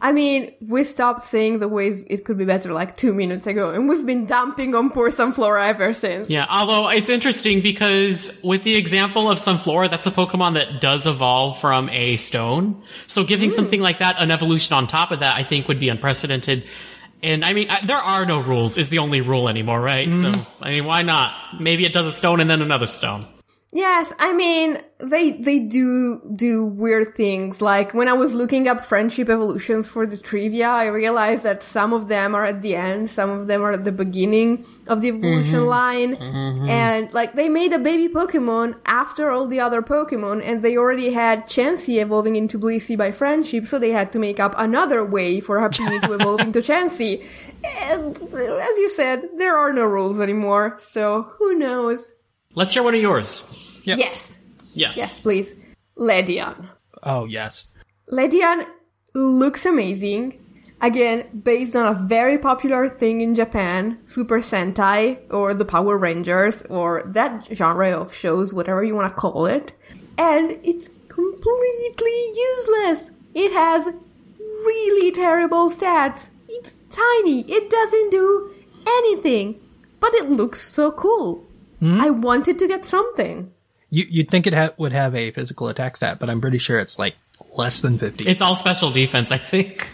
I mean, we stopped saying the ways it could be better like two minutes ago, and we've been dumping on poor Sunflora ever since. Yeah, although it's interesting because with the example of Sunflora, that's a Pokemon that does evolve from a stone. So giving hmm. something like that an evolution on top of that, I think would be unprecedented. And I mean, I, there are no rules is the only rule anymore, right? So, hmm. I mean, why not? Maybe it does a stone and then another stone. Yes, I mean they they do do weird things. Like when I was looking up friendship evolutions for the trivia, I realized that some of them are at the end, some of them are at the beginning of the evolution mm-hmm. line, mm-hmm. and like they made a baby Pokemon after all the other Pokemon, and they already had Chansey evolving into Blissey by friendship, so they had to make up another way for Happiny to evolve into Chansey. And as you said, there are no rules anymore, so who knows? Let's hear one of yours. Yes. Yeah. Yes, please. Ledian. Oh yes. Ledian looks amazing. Again, based on a very popular thing in Japan, Super Sentai, or the Power Rangers, or that genre of shows, whatever you want to call it. And it's completely useless. It has really terrible stats. It's tiny. It doesn't do anything. But it looks so cool. I wanted to get something. You, you'd think it ha- would have a physical attack stat, but I'm pretty sure it's like less than 50. It's all special defense, I think.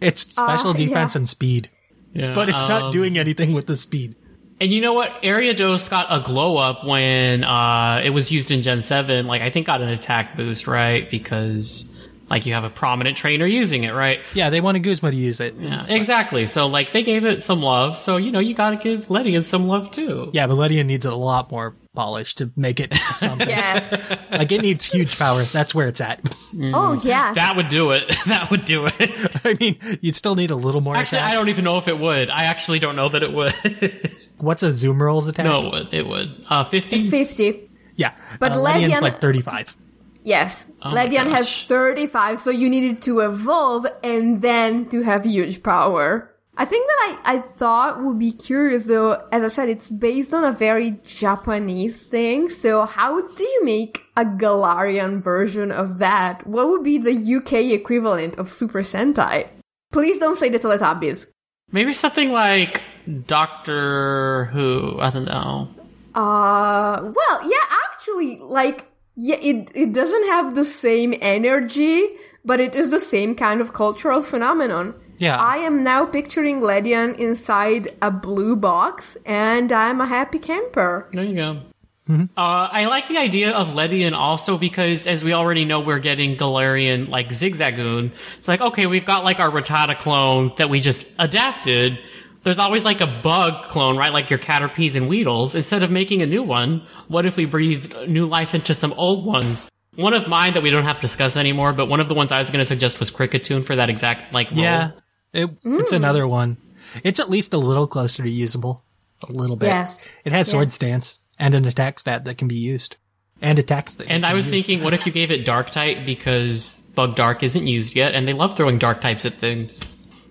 It's special Uh, defense yeah. and speed, Yeah, but it's um, not doing anything with the speed. And you know what? Ariados got a glow up when uh, it was used in Gen 7. Like, I think got an attack boost, right? Because, like, you have a prominent trainer using it, right? Yeah, they wanted Guzma to use it. Yeah, exactly. So, like, they gave it some love. So, you know, you gotta give Ledian some love, too. Yeah, but Ledian needs a lot more polish to make it something. Yes. like it needs huge power. That's where it's at. oh, yeah, That would do it. that would do it. I mean, you'd still need a little more Actually, attack. I don't even know if it would. I actually don't know that it would. What's a Zoom rolls attack? no, it would. It would. Uh, 50? 50. Yeah, But uh, Ledian's Ledian- like 35. Yes. Oh Ledian has 35, so you needed to evolve and then to have huge power. I think that I, I thought would be curious though, as I said, it's based on a very Japanese thing, so how do you make a Galarian version of that? What would be the UK equivalent of Super Sentai? Please don't say the Teletubbies. Maybe something like Doctor Who. I don't know. Uh, well, yeah, actually, like, yeah, it, it doesn't have the same energy, but it is the same kind of cultural phenomenon. Yeah. I am now picturing Ledian inside a blue box, and I'm a happy camper. There you go. Uh, I like the idea of Ledian also because, as we already know, we're getting Galarian like Zigzagoon. It's like, okay, we've got like our Rattata clone that we just adapted. There's always like a bug clone, right? Like your Caterpies and Weedles. Instead of making a new one, what if we breathed new life into some old ones? One of mine that we don't have to discuss anymore, but one of the ones I was going to suggest was Kricketune for that exact like role. Yeah, it, it's mm. another one. It's at least a little closer to usable. A little bit. Yes. It has swords dance and an attack stat that can be used. And attacks that And can I was be used. thinking, what if you gave it Dark type because Bug Dark isn't used yet, and they love throwing Dark types at things.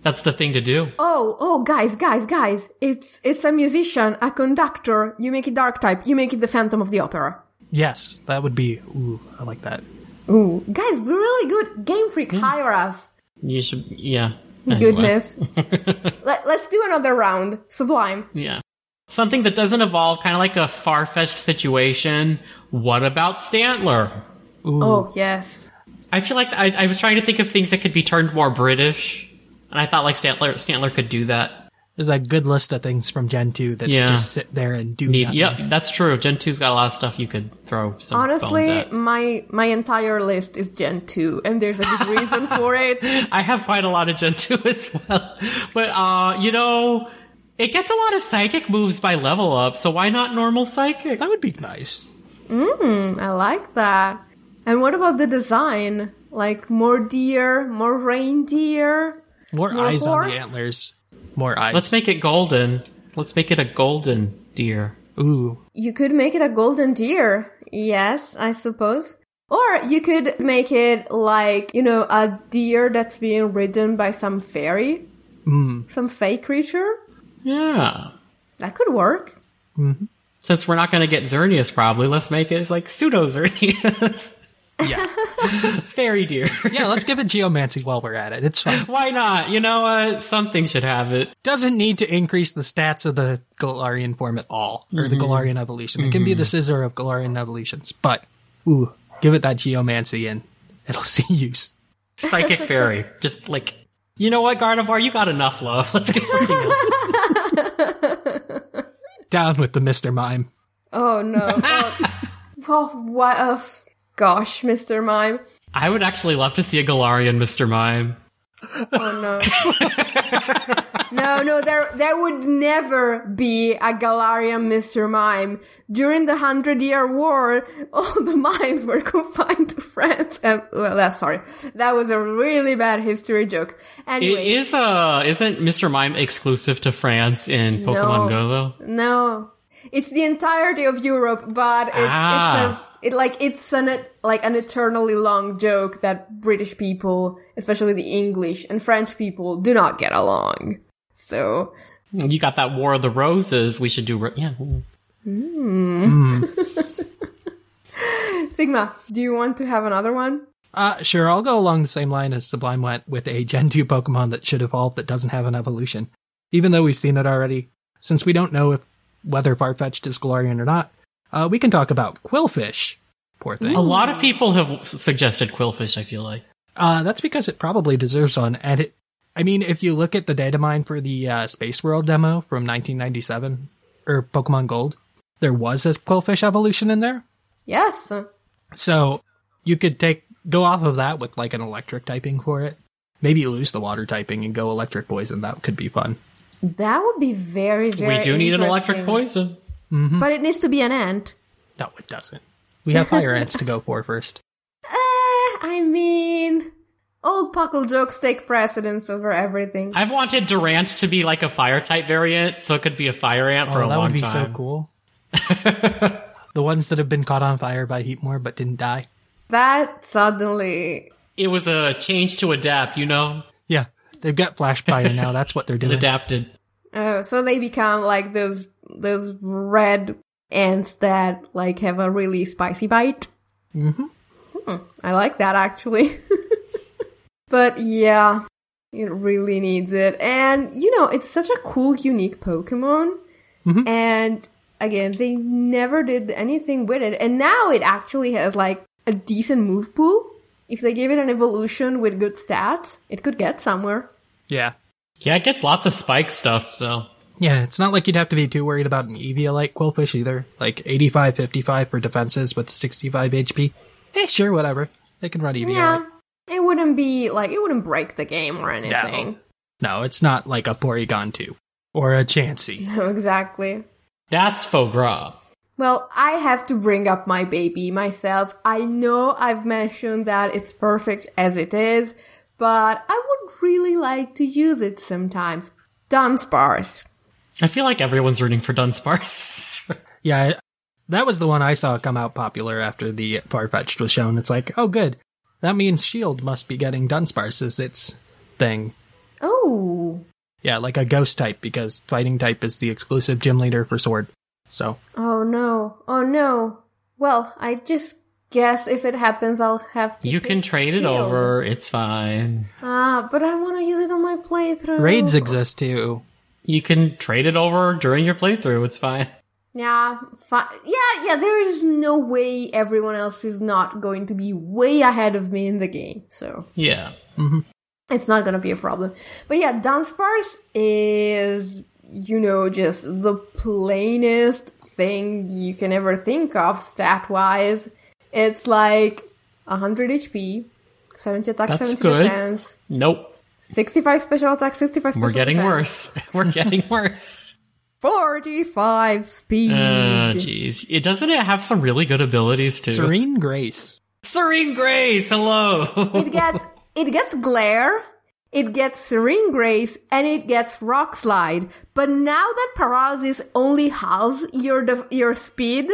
That's the thing to do. Oh, oh, guys, guys, guys! It's it's a musician, a conductor. You make it dark type. You make it the Phantom of the Opera. Yes, that would be. Ooh, I like that. Ooh, guys, we're really good. Game Freak, hmm. hire us. You should, yeah. Anyway. Goodness. Let, let's do another round. Sublime. Yeah. Something that doesn't evolve, kind of like a far-fetched situation. What about Stantler? Oh yes. I feel like I, I was trying to think of things that could be turned more British, and I thought like Stantler, Stantler could do that. There's a good list of things from Gen 2 that Yeah. just sit there and do Need, nothing. yep, that's true. Gen 2's got a lot of stuff you could throw some bones Honestly, at. my my entire list is Gen 2, and there's a good reason for it. I have quite a lot of Gen 2 as well. But, uh, you know, it gets a lot of psychic moves by level up, so why not normal psychic? That would be nice. Mmm, I like that. And what about the design? Like more deer, more reindeer? More, More eyes on the antlers. More eyes. Let's make it golden. Let's make it a golden deer. Ooh. You could make it a golden deer. Yes, I suppose. Or you could make it like, you know, a deer that's being ridden by some fairy. Hmm. Some fake creature. Yeah. That could work. Mm-hmm. Since we're not going to get Xerneas probably, let's make it like pseudo Xerneas. Yeah. Fairy deer. yeah, let's give it geomancy while we're at it. It's fine. Why not? You know what? Something should have it. Doesn't need to increase the stats of the Galarian form at all, or the mm-hmm. Galarian evolution. It can be the mm-hmm. Scizor of Galarian evolutions, but ooh, give it that geomancy and it'll see use. Psychic fairy. Just like, you know what, Gardevoir? You got enough love. Let's give something else. Down with the Mister Mime. Oh no. oh, oh, what a f- gosh, Mr. Mime. I would actually love to see a Galarian Mr. Mime. Oh no. no, no, there there would never be a Galarian Mr. Mime. During the Hundred Year War, all the mimes were confined to France. And well, that's sorry, that was a really bad history joke. Anyway, is, uh, isn't Mr. Mime exclusive to France in Pokemon No. Go though? no, it's the entirety of Europe, but it's, Ah. it's a it like it's an like an eternally long joke that British people, especially the English and French people, do not get along. So You got that War of the Roses. We should do, ro- yeah. Sigma, do you want to have another one? Uh, sure, I'll go along the same line as Sublime went with a Gen 2 Pokemon that should evolve that doesn't have an evolution. Even though we've seen it already, since we don't know if whether Farfetch'd is Galarian or not, uh, we can talk about Qwilfish. Poor thing. A lot of people have suggested Qwilfish, I feel like. Uh, that's because it probably deserves one. And it, I mean, if you look at the data mine for the uh, Space World demo from 1997 or Pokemon Gold, there was a Qwilfish evolution in there. Yes. So you could take go off of that with like an electric typing for it. Maybe lose the water typing and go electric poison. That could be fun. That would be very, very we do need an electric interesting. Poison. But it needs to be an ant. No, it doesn't. We have fire ants to go for first. Eh, I mean, old Puckle jokes take precedence over everything. I've wanted Durant to be like a fire type variant, so it could be a fire ant for a long time. Oh, that would be so cool. the ones that have been caught on fire by Heatmor but didn't die. That suddenly. It was a change to adapt, you know? Yeah, they've got flash fire now. That's what they're It doing. adapted. Oh, so they become like those those red ants that like have a really spicy bite. Mm-hmm. I like that actually. but yeah, it really needs it, and you know it's such a cool, unique Pokemon. And again, they never did anything with it, and now it actually has like a decent move pool. If they gave it an evolution with good stats, it could get somewhere. Yeah. Yeah, it gets lots of spike stuff, so. Yeah, it's not like you'd have to be too worried about an Eevee like Qwilfish either. Like 85, 55 for defenses with 65 HP. Eh, sure, whatever. They can run Eevee. Yeah, it wouldn't be like it wouldn't break the game or anything. No, it's not like a Porygon 2 or a Chansey. No, exactly. That's faux gras. Well, I have to bring up my baby myself. I know I've mentioned that it's perfect as it is, but I would really like to use it sometimes. Dunsparce. I feel like everyone's rooting for Dunsparce. Yeah, that was the one I saw come out popular after the Farfetch'd was shown. It's like, oh, good. That means Shield must be getting Dunsparce as its thing. Oh. Yeah, like a ghost type because fighting type is the exclusive gym leader for Sword. So, Oh no. Oh no. Well, I just guess if it happens, I'll have to. you can pick trade it over, it's fine. Ah, but I want to use it on my playthrough. raids exist too. You can trade it over during your playthrough, it's fine. Yeah, fi- yeah, yeah. There is no way everyone else is not going to be way ahead of me in the game, so Yeah. Mm-hmm. it's not going to be a problem. But yeah, Dunsparce is, you know, just the plainest thing you can ever think of stat wise. It's like 100 HP, 70 attack, That's 70 good. defense, Nope. 65 special attack, 65 special We're getting defense, worse. We're getting worse. 45 speed. Oh, jeez. It doesn't it have some really good abilities too? Serene Grace. Serene Grace, hello. it gets it gets glare, it gets serene grace, and it gets rock slide. But now that paralysis only halves your def- your speed,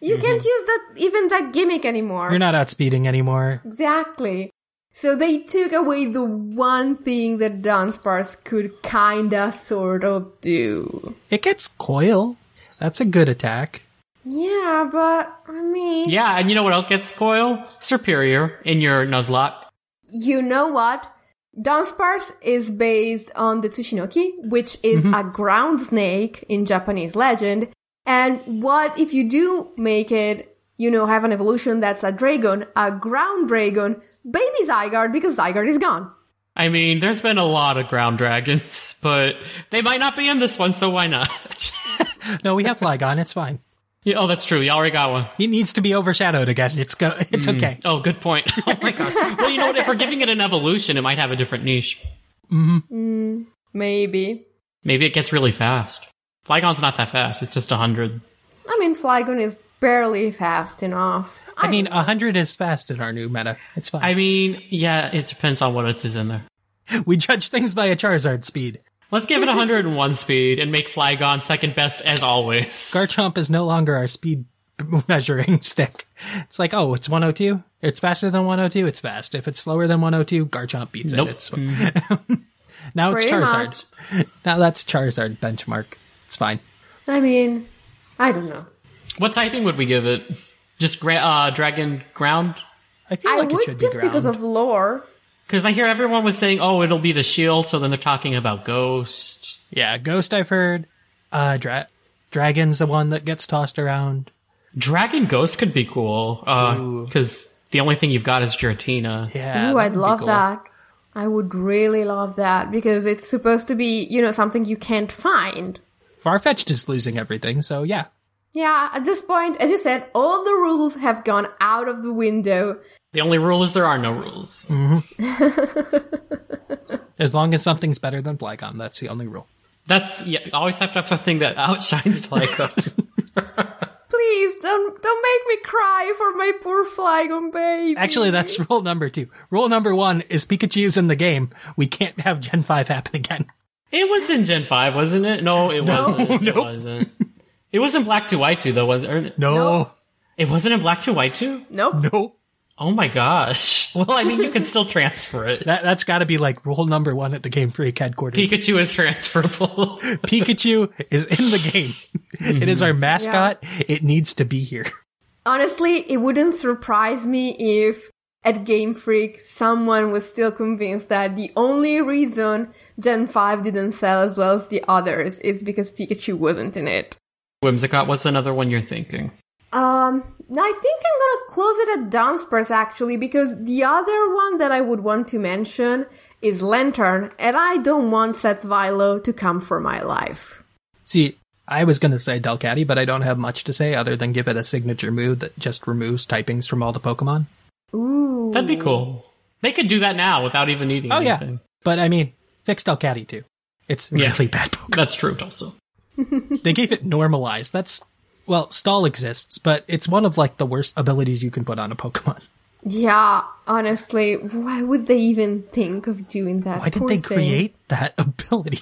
you mm-hmm. can't use that even that gimmick anymore. You're not outspeeding anymore. exactly. So they took away the one thing that Dunsparce could kinda sort of do. It gets Coil. That's a good attack. Yeah, but I mean, yeah, and you know what else gets coil? Superior in your Nuzlocke. you know what? Dunsparce is based on the Tsuchinoko, which is mm-hmm. a ground snake in Japanese legend. And what if you do make it, you know, have an evolution that's a dragon, a ground dragon, baby Zygarde, because Zygarde is gone. I mean, there's been a lot of ground dragons, but they might not be in this one, so why not? No, we have Flygon. It's fine. Yeah, oh, that's true. You already got one. He needs to be overshadowed again. It's go. It's hmm. okay. Oh, good point. Oh my gosh. well, you know what? If we're giving it an evolution, it might have a different niche. Mm-hmm. Hmm, maybe. Maybe it gets really fast. Flygon's not that fast. It's just 100. I mean, Flygon is barely fast enough. I mean, hundred is fast in our new meta. It's fine. I mean, yeah, it depends on what else is in there. we judge things by a Charizard speed. Let's give it 101 speed and make Flygon second best as always. Garchomp is no longer our speed measuring stick. It's like, oh, it's 102. It's faster than 102. It's fast. If it's slower than 102, Garchomp beats Nope. it. It's mm-hmm. now it's Pretty Charizard. Now that's Charizard benchmark. It's fine. I mean, I don't know. What typing would we give it? Just gra- uh, Dragon Ground? I feel I like it would should just be because of lore. Because I hear everyone was saying, oh, it'll be the shield, so then they're talking about Ghost. yeah, Ghost. I've heard. Uh, dra- Dragon's the one that gets tossed around. Dragon Ghost could be cool, Ooh. because the only thing you've got is Giratina. Yeah, Ooh, I'd love cool. that. I would really love that because it's supposed to be, you know, something you can't find. Farfetch'd is losing everything, so yeah. Yeah, at this point, as you said, all the rules have gone out of the window. The only rule is there are no rules. Mm-hmm. As long as something's better than Flygon, that's the only rule. That's, yeah, always have to have something that outshines Flygon. Please don't don't make me cry for my poor Flygon baby. Actually, that's rule number two. Rule number one is Pikachu's in the game. We can't have Gen 5 happen again. it was in Gen 5, wasn't it? No, it wasn't. It wasn't. It wasn't Black to White 2, though, was it? No, No. It wasn't in Black to White 2? nope. no. Oh my gosh. Well, I mean, you can still transfer it. That, that's gotta be like rule number one at the Game Freak headquarters. Pikachu is transferable. Pikachu is in the game. Mm-hmm. It is our mascot. It needs to be here. Honestly, it wouldn't surprise me if at Game Freak someone was still convinced that the only reason Gen 5 didn't sell as well as the others is because Pikachu wasn't in it. Whimsicott, what's another one you're thinking? Um, I think I'm gonna close it at Dunsparce actually because the other one that I would want to mention is Lanturn, and I don't want Seth Vilo to come for my life. See, I was gonna say Delcatty, but I don't have much to say other than give it a signature move that just removes typings from all the Pokemon. Ooh. That'd be cool. They could do that now without even needing Oh yeah, but I mean, fix Delcatty too. It's Yeah. really bad Pokemon. That's true, also. They gave it normalized. That's well, stall exists, but it's one of like the worst abilities you can put on a Pokemon. Yeah, honestly, why would they even think of doing that? Why did Poor they thing. create that ability?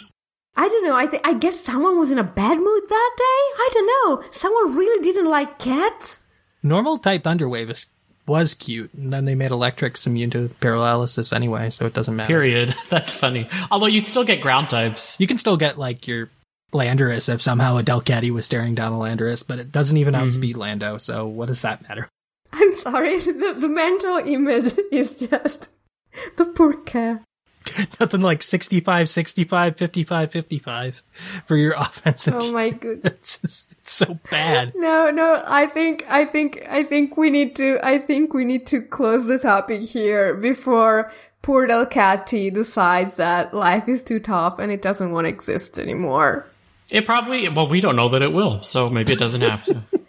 I don't know. I think I guess someone was in a bad mood that day. I don't know. Someone really didn't like cats. Normal type Thunderwave is, was cute, and then they made Electrics immune to paralysis anyway, so it doesn't matter. Period. That's funny. Although you'd still get ground types. You can still get like your Landorus if somehow a Delcatty was staring down a Landorus, but it doesn't even mm-hmm. outspeed Lando, so what does that matter? I'm sorry. The, the mental image is just the poor cat. Nothing like 65, 65, 55, 55 for your offense. Oh my goodness. it's, just- it's so bad. No, no, I think, I think, I think we need to, I think we need to close the topic here before poor Delcatty decides that life is too tough and it doesn't want to exist anymore. It probably, well, we don't know that it will, so maybe it doesn't have to.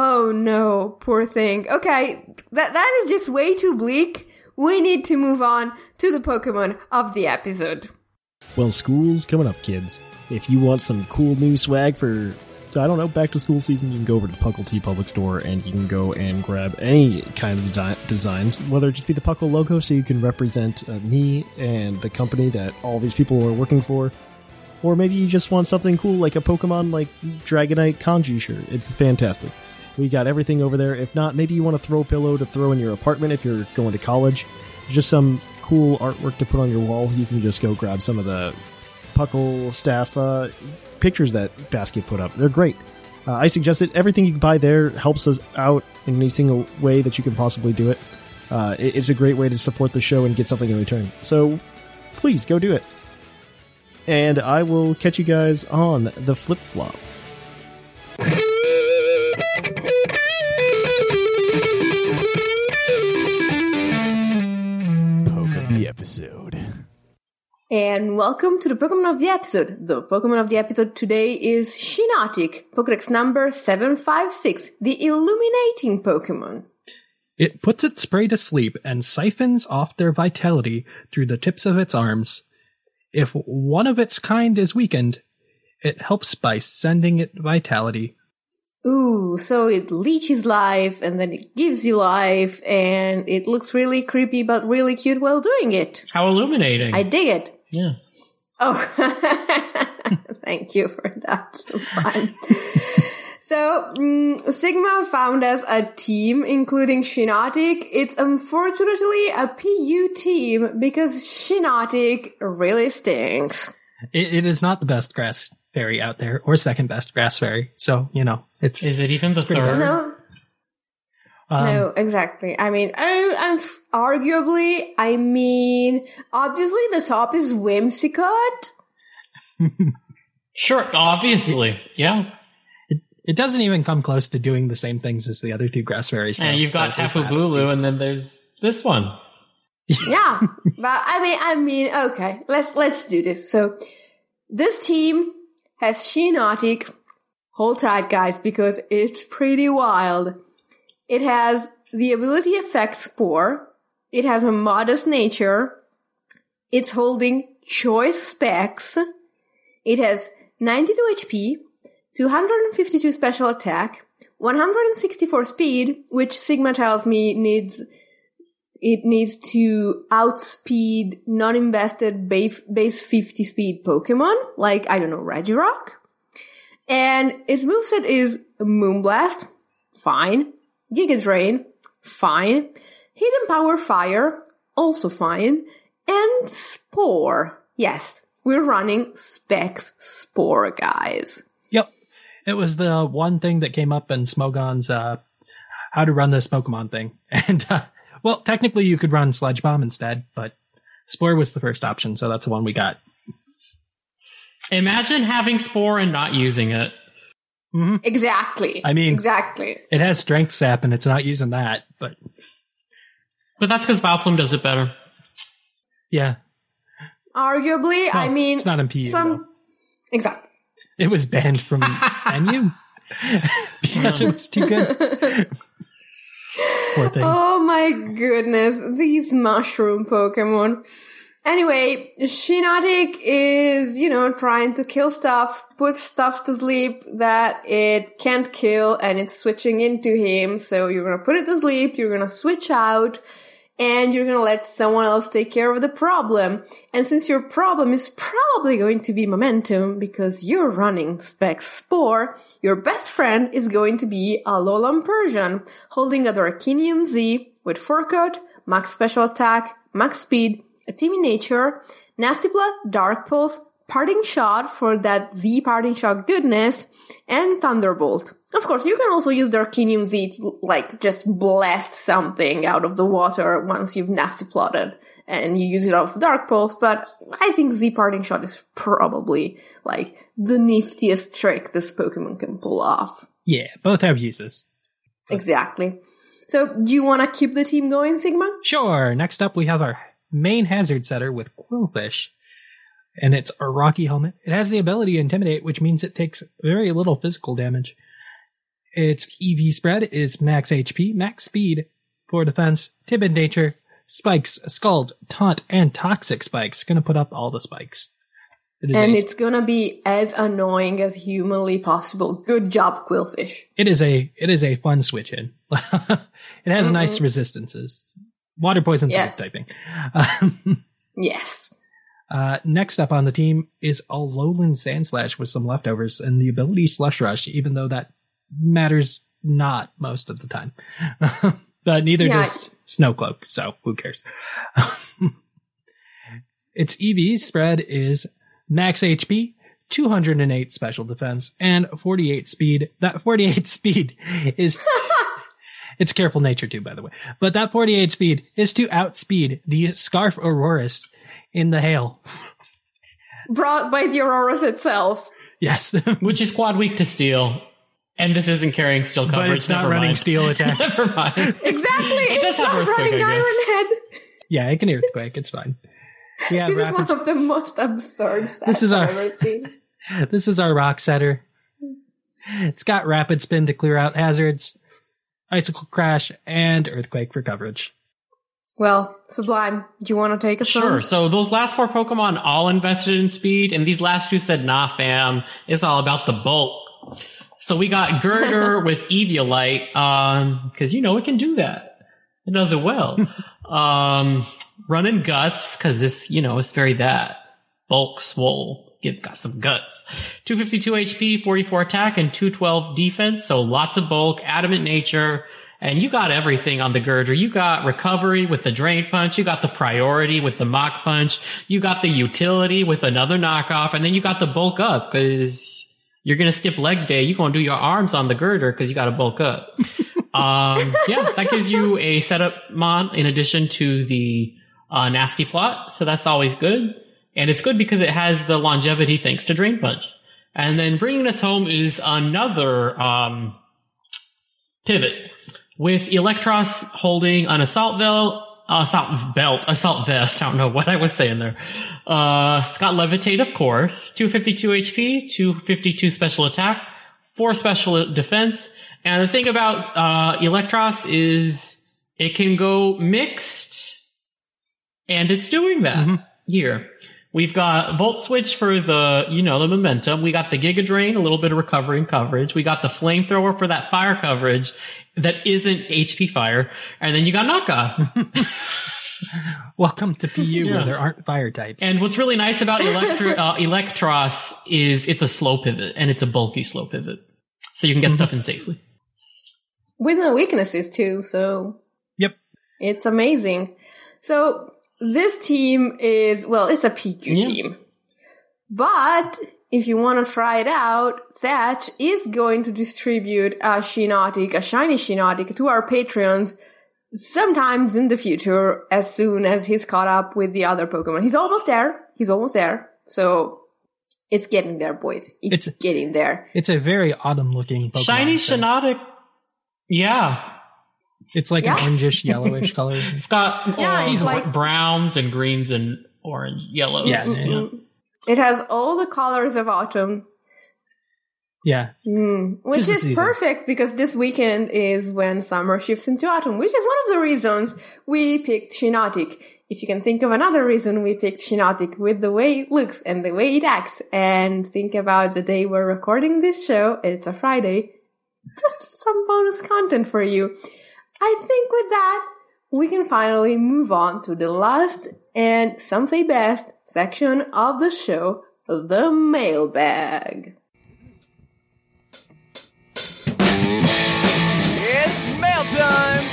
Oh no, poor thing. Okay, that, that is just way too bleak. We need to move on to the Pokemon of the episode. Well, school's coming up, kids. If you want some cool new swag for, I don't know, back to school season, you can go over to the Puckle Tea Public Store and you can go and grab any kind of desi- designs, whether it just be the Puckle logo so you can represent uh, me and the company that all these people are working for, or maybe you just want something cool like a Pokemon like Dragonite Kanji shirt. It's fantastic. We got everything over there. If not, maybe you want a throw pillow to throw in your apartment if you're going to college. Just some cool artwork to put on your wall. You can just go grab some of the Puckle staff uh, pictures that Basket put up. They're great. Uh, I suggest it. Everything you can buy there helps us out in any single way that you can possibly do it. Uh, it- it's a great way to support the show and get something in return. So please go do it. And I will catch you guys on the flip flop. Poke of the episode. And welcome to the Pokemon of the episode. The Pokemon of the episode today is Shiinotic, Pokedex number 756, the Illuminating Pokemon. It puts its prey to sleep and siphons off their vitality through the tips of its arms. If one of its kind is weakened, it helps by sending it vitality. Ooh, so it leeches life and then it gives you life and it looks really creepy but really cute while doing it. How illuminating. I dig it. yeah. Oh, thank you for that. So fun. so, mm, Sigma found us a team, including Shiinotic. It's unfortunately a PU team because Shiinotic really stinks. It, it is not the best grass fairy out there, or second best grass fairy. So, you know, it's Is it even the pretty third? bad. No? Um, no, exactly. I mean, I, I'm arguably. I mean, obviously the top is Whimsicott. Sure, obviously. Yeah. It doesn't even come close to doing the same things as the other two grass fairies. And you've got so there's Tapu that Bulu, and then there's this one. yeah, but I mean, I mean, okay, let's let's do this. So, this team has Shiinotic. Hold tight, guys, because it's pretty wild. It has the ability effect Spore. It has a modest nature. It's holding choice specs. It has 92 HP, 252 special attack, 164 speed, which Sigma tells me needs it needs to outspeed non-invested base, base 50 speed Pokemon, like, I don't know, Regirock. And its moveset is Moonblast, fine. Giga Drain, fine. Hidden Power Fire, also fine. And Spore. Yes, we're running Specs Spore, guys. Yep. It was the one thing that came up in Smogon's uh, how to run this Pokemon thing. And, uh, well, technically you could run Sludge Bomb instead, but Spore was the first option, so that's the one we got. Imagine having Spore and not using it. Exactly. I mean- exactly. It has Strength Sap, and it's not using that, but But that's because Vileplume does it better. yeah, Arguably, I mean, it's not in PU, though. Exactly. It was banned from NU because it was too good. Poor thing. Oh my goodness, these mushroom Pokemon. Anyway, Shiinotic is, you know, trying to kill stuff, put stuff to sleep that it can't kill, and it's switching into him. So you're gonna put it to sleep, you're gonna switch out, and you're gonna let someone else take care of the problem. And since your problem is probably going to be momentum because you're running Spec Spore, your best friend is going to be a Alolan Persian holding a Darkinium Z with Fur max special attack, max speed, a teamy nature, Nasty Plot, Dark Pulse, Parting Shot for that Z Parting Shot goodness, and Thunderbolt. Of course, you can also use Darkinium Z to, like, just blast something out of the water once you've Nasty Plotted and you use it off Dark Pulse, but I think Z Parting Shot is probably, like, the niftiest trick this Pokemon can pull off. Yeah, both have uses. Exactly. So, do you want to keep the team going, Sigma? Sure. Next up, we have our main hazard setter with Qwilfish. And it's a rocky helmet. It has the ability to intimidate, which means it takes very little physical damage. Its EV spread is max HP, max speed, for defense, timid nature, spikes, scald, taunt, and toxic spikes. Gonna put up all the spikes. It And a, it's gonna be as annoying as humanly possible. Good job, Qwilfish. it is a it is a fun switch in. it has nice resistances. Water poison Yes. typing. Um, Yes. Uh, next up on the team is Alolan Sandslash with some leftovers and the ability Slush Rush, even though that matters not most of the time. but neither Yeah. does Snowcloak, so who cares? its EV spread is max HP, 208 special defense, and 48 speed. That 48 speed is. It's careful nature too, by the way. But that 48 speed is to outspeed the Scarf Aurorus in the hail. Brought by the Aurorus itself. Yes. Which is quad weak to steel. And this isn't carrying steel coverage. but it's not Never running mind. steel attack. Never mind. Exactly. It does it's have not running I Iron. Head. yeah, it can earthquake. It's fine. Yeah, This is one of the most absurd stats This is I've our- ever seen. This is our rock setter. It's got rapid spin to clear out hazards, icicle crash, and earthquake for coverage. Well, Sublime, do you want to take us Sure. on? So those last four Pokemon all invested in speed, and these last two said, nah, fam, it's all about the bulk. So we got Gurdurr with Eviolite, um, cause you know it can do that. It does it well. um, running guts, cause this, you know, it's very that. Bulk, swole, give, got some guts. 252 HP, 44 attack, and 212 defense. So lots of bulk, adamant nature, and you got everything on the Gurdurr. You got recovery with the drain punch. You got the priority with the mach punch. You got the utility with another knockoff. And then you got the bulk up because you're going to skip leg day. You're going to do your arms on the Gurdurr because you got to bulk up. Um, yeah, that gives you a setup mod in addition to the uh, nasty plot, so that's always good. And it's good because it has the longevity thanks to Drain Punch. And then bringing us home is another um, pivot with Eelektross holding an assault belt, assault belt, assault vest. I don't know what I was saying there. Uh, it's got levitate, of course, 252 HP, 252 special attack, 4 special defense. And the thing about, uh, Eelektross is it can go mixed and it's doing that here. We've got Volt Switch for the, you know, the momentum. We got the Giga Drain, a little bit of recovery and coverage. We got the Flamethrower for that fire coverage that isn't HP fire. And then you got Naka. Welcome to PU Yeah. where there aren't fire types. and what's really nice about Electro, uh, Eelektross is it's a slow pivot and it's a bulky slow pivot. So you can get stuff in safely. with no weaknesses too, so yep. it's amazing. So this team is well, it's a PU Yeah. team. But if you want to try it out, Thatch is going to distribute a Shiinotic, a shiny Shiinotic to our Patreons sometimes in the future as soon as he's caught up with the other Pokemon. He's almost there. He's almost there. So it's getting there, boys. It's, It's- getting there. It's a very autumn looking Pokemon. Shiny so Shiinotic. Yeah. It's like Yeah. an orangish yellowish color. It's got Yeah, uh, it's like- browns and greens and orange, yellows. Yeah, yeah. It has all the colors of autumn. Yeah. Mm, which is season. perfect because this weekend is when summer shifts into autumn, which is one of the reasons we picked Shiinotic. If you can think of another reason we picked Shiinotic with the way it looks and the way it acts, and think about the day we're recording this show, it's a Friday, just some bonus content for you. I think with that, we can finally move on to the last and some say best section of the show, the mailbag. Mail time!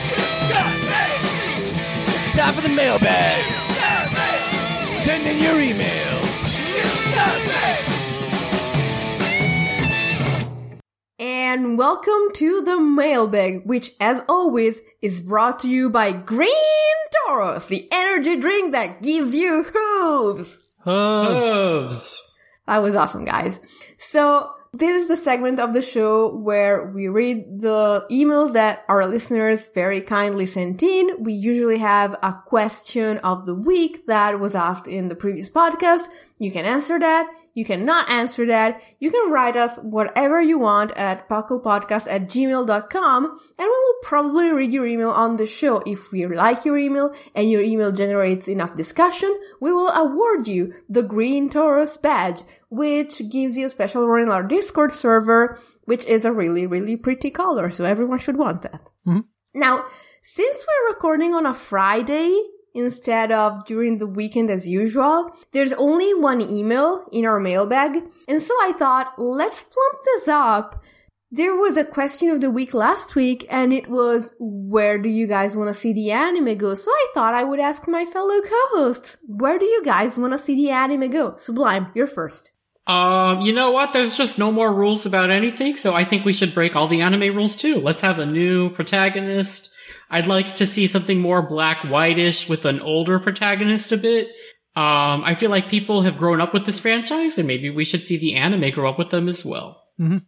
It's time for the mailbag! Send in your emails! And welcome to the mailbag, which as always is brought to you by Green Taurus, the energy drink that gives you hooves. Hooves. Hooves. That was awesome, guys. So this is the segment of the show where we read the emails that our listeners very kindly sent in. We usually have a question of the week that was asked in the previous podcast. You can answer that. You cannot answer that. You can write us whatever you want at pucklepodcast at gmail.com and we will probably read your email on the show. If we like your email and your email generates enough discussion, we will award you the Green Taurus badge, which gives you a special role in our Discord server, which is a really, really pretty color. So everyone should want that. Mm-hmm. Now, since we're recording on a Friday instead of during the weekend as usual, there's only one email in our mailbag. And so I thought, let's plump this up. There was a question of the week last week and it was, where do you guys want to see the anime go? So I thought I would ask my fellow co-hosts, where do you guys want to see the anime go? Sublime, you're first. Um, you know what? There's just no more rules about anything, so I think we should break all the anime rules too. Let's have a new protagonist. I'd like to see something more black whitish with an older protagonist a bit. Um, I feel like people have grown up with this franchise, and maybe we should see the anime grow up with them as well.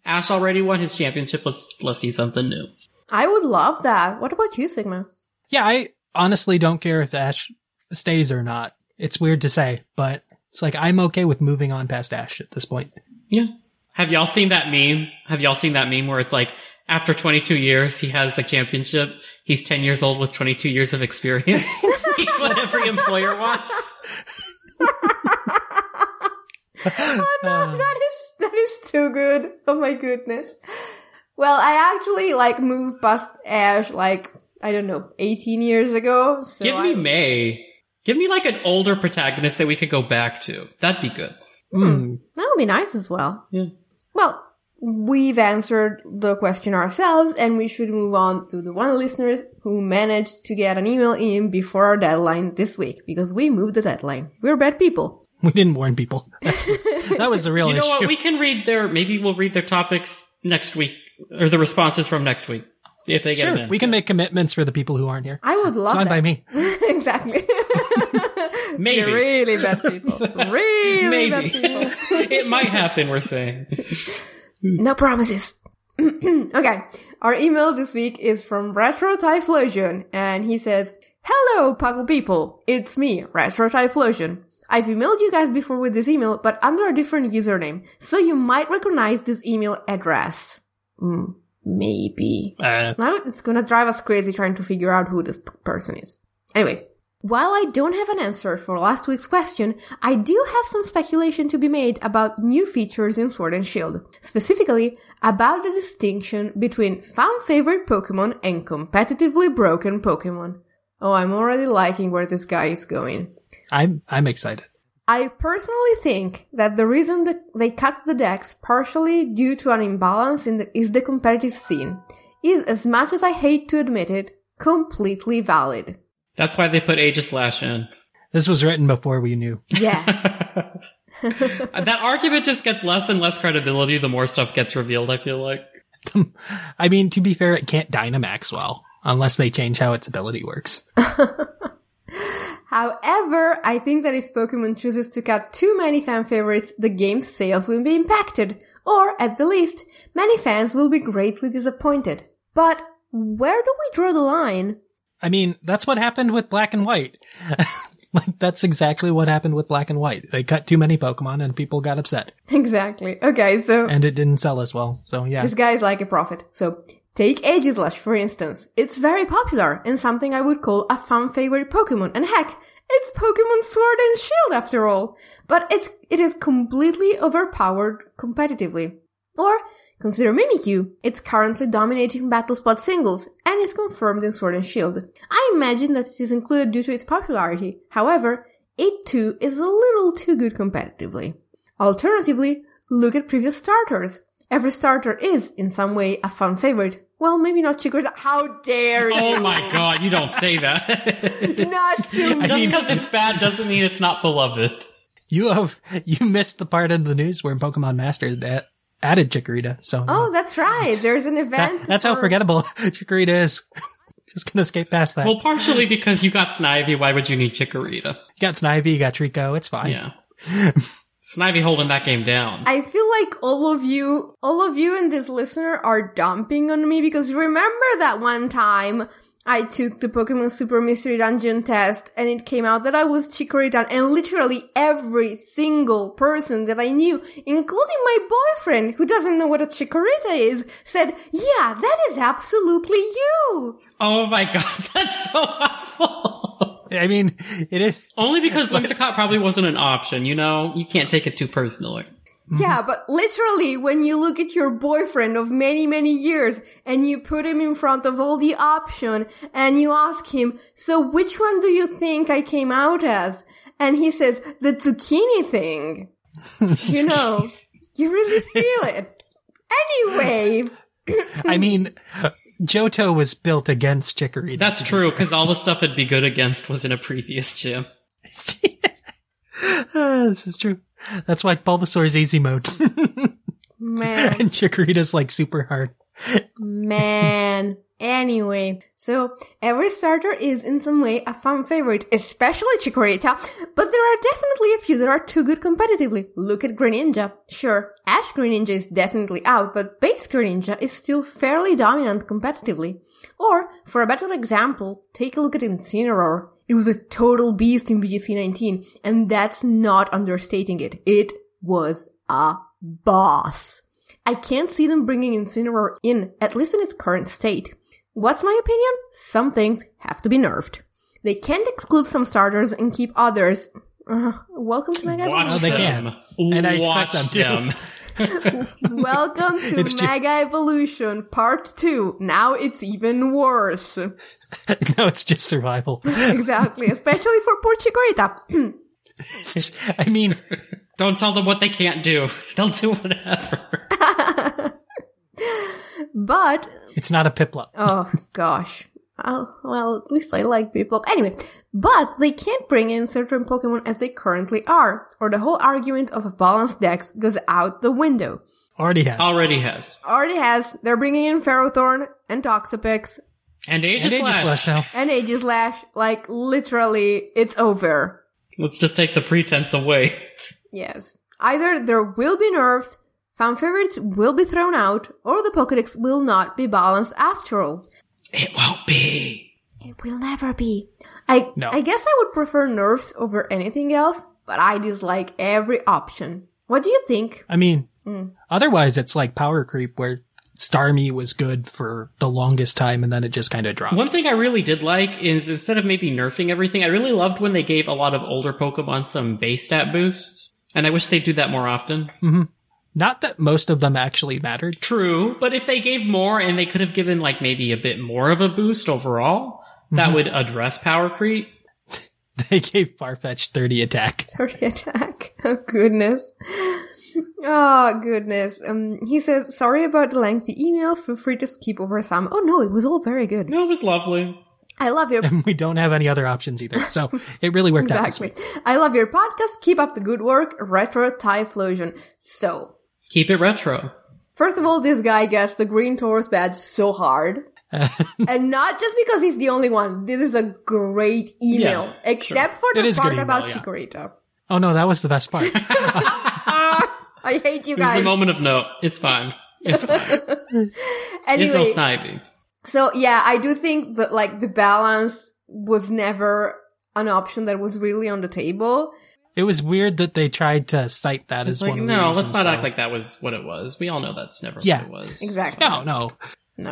Ash already won his championship. Let's let's see something new. I would love that. What about you, Sigma? Yeah, I honestly don't care if Ash stays or not. It's weird to say, but it's like I'm okay with moving on past Ash at this point. Yeah. Have y'all seen that meme? Have y'all seen that meme where it's like after 22 years he has the championship? He's 10 years old with 22 years of experience. He's what every employer wants. Oh no, that is that is too good. Oh my goodness. Well, I actually like moved past Ash like I don't know, 18 years ago. So Give me I- May. Give me like an older protagonist that we could go back to. That'd be good. Mm. that would be nice as well. Yeah. Well, we've answered the question ourselves and we should move on to the one listeners who managed to get an email in before our deadline this week because we moved the deadline. We're bad people. We didn't warn people. That's that was the real You know issue. what? We can read their, maybe we'll read their topics next week, or the responses from next week. if they get Sure, in. we can make commitments for the people who aren't here. I would love Fine that. by me. exactly. Maybe. You're really bad people. Really bad people. it might happen, we're saying. No promises. okay. Our email this week is from Retro Typhlosion, and he says, Hello, Puckle people. It's me, Retro Typhlosion. I've emailed you guys before with this email, but under a different username, so you might recognize this email address. Hmm, maybe. Uh, Now it's gonna drive us crazy trying to figure out who this p- person is. Anyway, while I don't have an answer for last week's question, I do have some speculation to be made about new features in Sword and Shield. Specifically, about the distinction between fan favorite Pokemon and competitively broken Pokemon. Oh, I'm already liking where this guy is going. I'm I'm excited. I personally think that the reason that they cut the dex partially due to an imbalance in the, is the competitive scene is, as much as I hate to admit it, completely valid. That's why they put Aegislash in. This was written before we knew. Yes. that argument just gets less and less credibility the more stuff gets revealed, I feel like. I mean, to be fair, it can't Dynamax well unless they change how its ability works. However, I think that if Pokemon chooses to cut too many fan favorites, the game's sales will be impacted, or at the least, many fans will be greatly disappointed. But where do we draw the line? I mean, that's what happened with Black and White. like that's exactly what happened with Black and White. They cut too many Pokemon and people got upset, Exactly. Okay, so and it didn't sell as well. So yeah, This guy is like a prophet. So, take Aegislash, for instance. It's very popular and something I would call a fan favorite Pokemon. And heck, it's Pokemon Sword and Shield after all. But it's, it is completely overpowered competitively. Or, consider Mimikyu. It's currently dominating battle spot singles and is confirmed in Sword and Shield. I imagine that it is included due to its popularity. However, it too is a little too good competitively. Alternatively, look at previous starters. Every starter is, in some way, a fan favorite. Well, maybe not Chikorita. How dare oh you? Oh my god, you don't say that. Not to me. Just because it's bad doesn't mean it's not beloved. you have you missed the part of the news where Pokemon Masters that added Chikorita. So Oh, uh, that's right. There's an that- event. that's how forgettable Chikorita is. Just gonna skate past that. Well, partially because you got Snivy, why would you need Chikorita? you got Snivy, you got Treecko. It's fine. Yeah. Snivy holding that game down. I feel like all of you, all of you and this listener are dumping on me because remember that one time I took the Pokemon Super Mystery Dungeon test and it came out that I was Chikorita and literally every single person that I knew, including my boyfriend who doesn't know what a Chikorita is, said, yeah, that is absolutely you. oh my god, that's so awful. I mean, it is. Only because Whimsicott probably wasn't an option, you know? You can't take it too personally. Yeah, but literally, when you look at your boyfriend of many, many years and you put him in front of all the option and you ask him, so which one do you think I came out as? And he says, the zucchini thing. you know, you really feel it. Anyway, I mean, Johto was built against Chikorita. That's true, because all the stuff it'd be good against was in a previous gym. Ah, this is true. That's why Bulbasaur's easy mode man. and Chikorita's like super hard. Man. Anyway, so every starter is in some way a fan favorite, especially Chikorita, but there are definitely a few that are too good competitively. Look at Greninja. Sure, Ash Greninja is definitely out, but base Greninja is still fairly dominant competitively. Or, for a better example, take a look at Incineroar. It was a total beast in VGC 19, and that's not understating it. It was a boss. I can't see them bringing Incineroar in, at least in its current state. What's my opinion? Some things have to be nerfed. They can't exclude some starters and keep others. Uh, welcome to Mega Watch Oh, they them. can. And I Watch expect them to. them. Welcome to It's ju- Mega Evolution Part 2. Now it's even worse. no, it's just survival. exactly, especially for poor Chikorita. I mean, Don't tell them what they can't do. They'll do whatever. but it's not a Piplup. Oh gosh. Oh, well, at least I like Piplup. Anyway, but they can't bring in certain Pokemon as they currently are, or the whole argument of a balanced dex goes out the window. Already has. Already has. Already has. They're bringing in Ferrothorn and Toxapex And and Aegis Aegis Slash. Slash now. and Aegislash. Like, literally, it's over. Let's just take the pretense away. Yes. Either there will be nerfs, found favorites will be thrown out, or the Pokedex will not be balanced after all. It won't be. It will never be. I No. I guess I would prefer nerfs over anything else, but I dislike every option. What do you think? I mean, Hmm. otherwise it's like power creep where Starmie was good for the longest time and then it just kind of dropped. One thing I really did like is instead of maybe nerfing everything, I really loved when they gave a lot of older Pokemon some base stat boosts. And I wish they'd do that more often. Not that most of them actually mattered. True, but if they gave more and they could have given like maybe a bit more of a boost overall, that would address power creep. They gave Farfetch 30 attack. 30 attack. Oh goodness. Oh goodness. Um, he says, sorry about the lengthy email. Feel free to skip over some. Oh no, it was all very good. No, it was lovely. I love your And we don't have any other options either. So it really worked out. Exactly. I love your podcast. Keep up the good work. Retro Typhlosion. So, Keep it retro. first of all, this guy gets the green Taurus badge so hard. and not just because he's the only one. This is a great email. Yeah, except for the part good about email, Chikorita. Oh no, that was the best part. I hate you It was a moment of note. It's fine. It's fine. There's Anyway, no sniping. So yeah, I do think that like the balance was never an option that was really on the table. It was weird that they tried to cite that It's as like, one of the no, let's reasons, not act like that was what it was. We all know that's never Yeah. what it was. Exactly. No, no. No.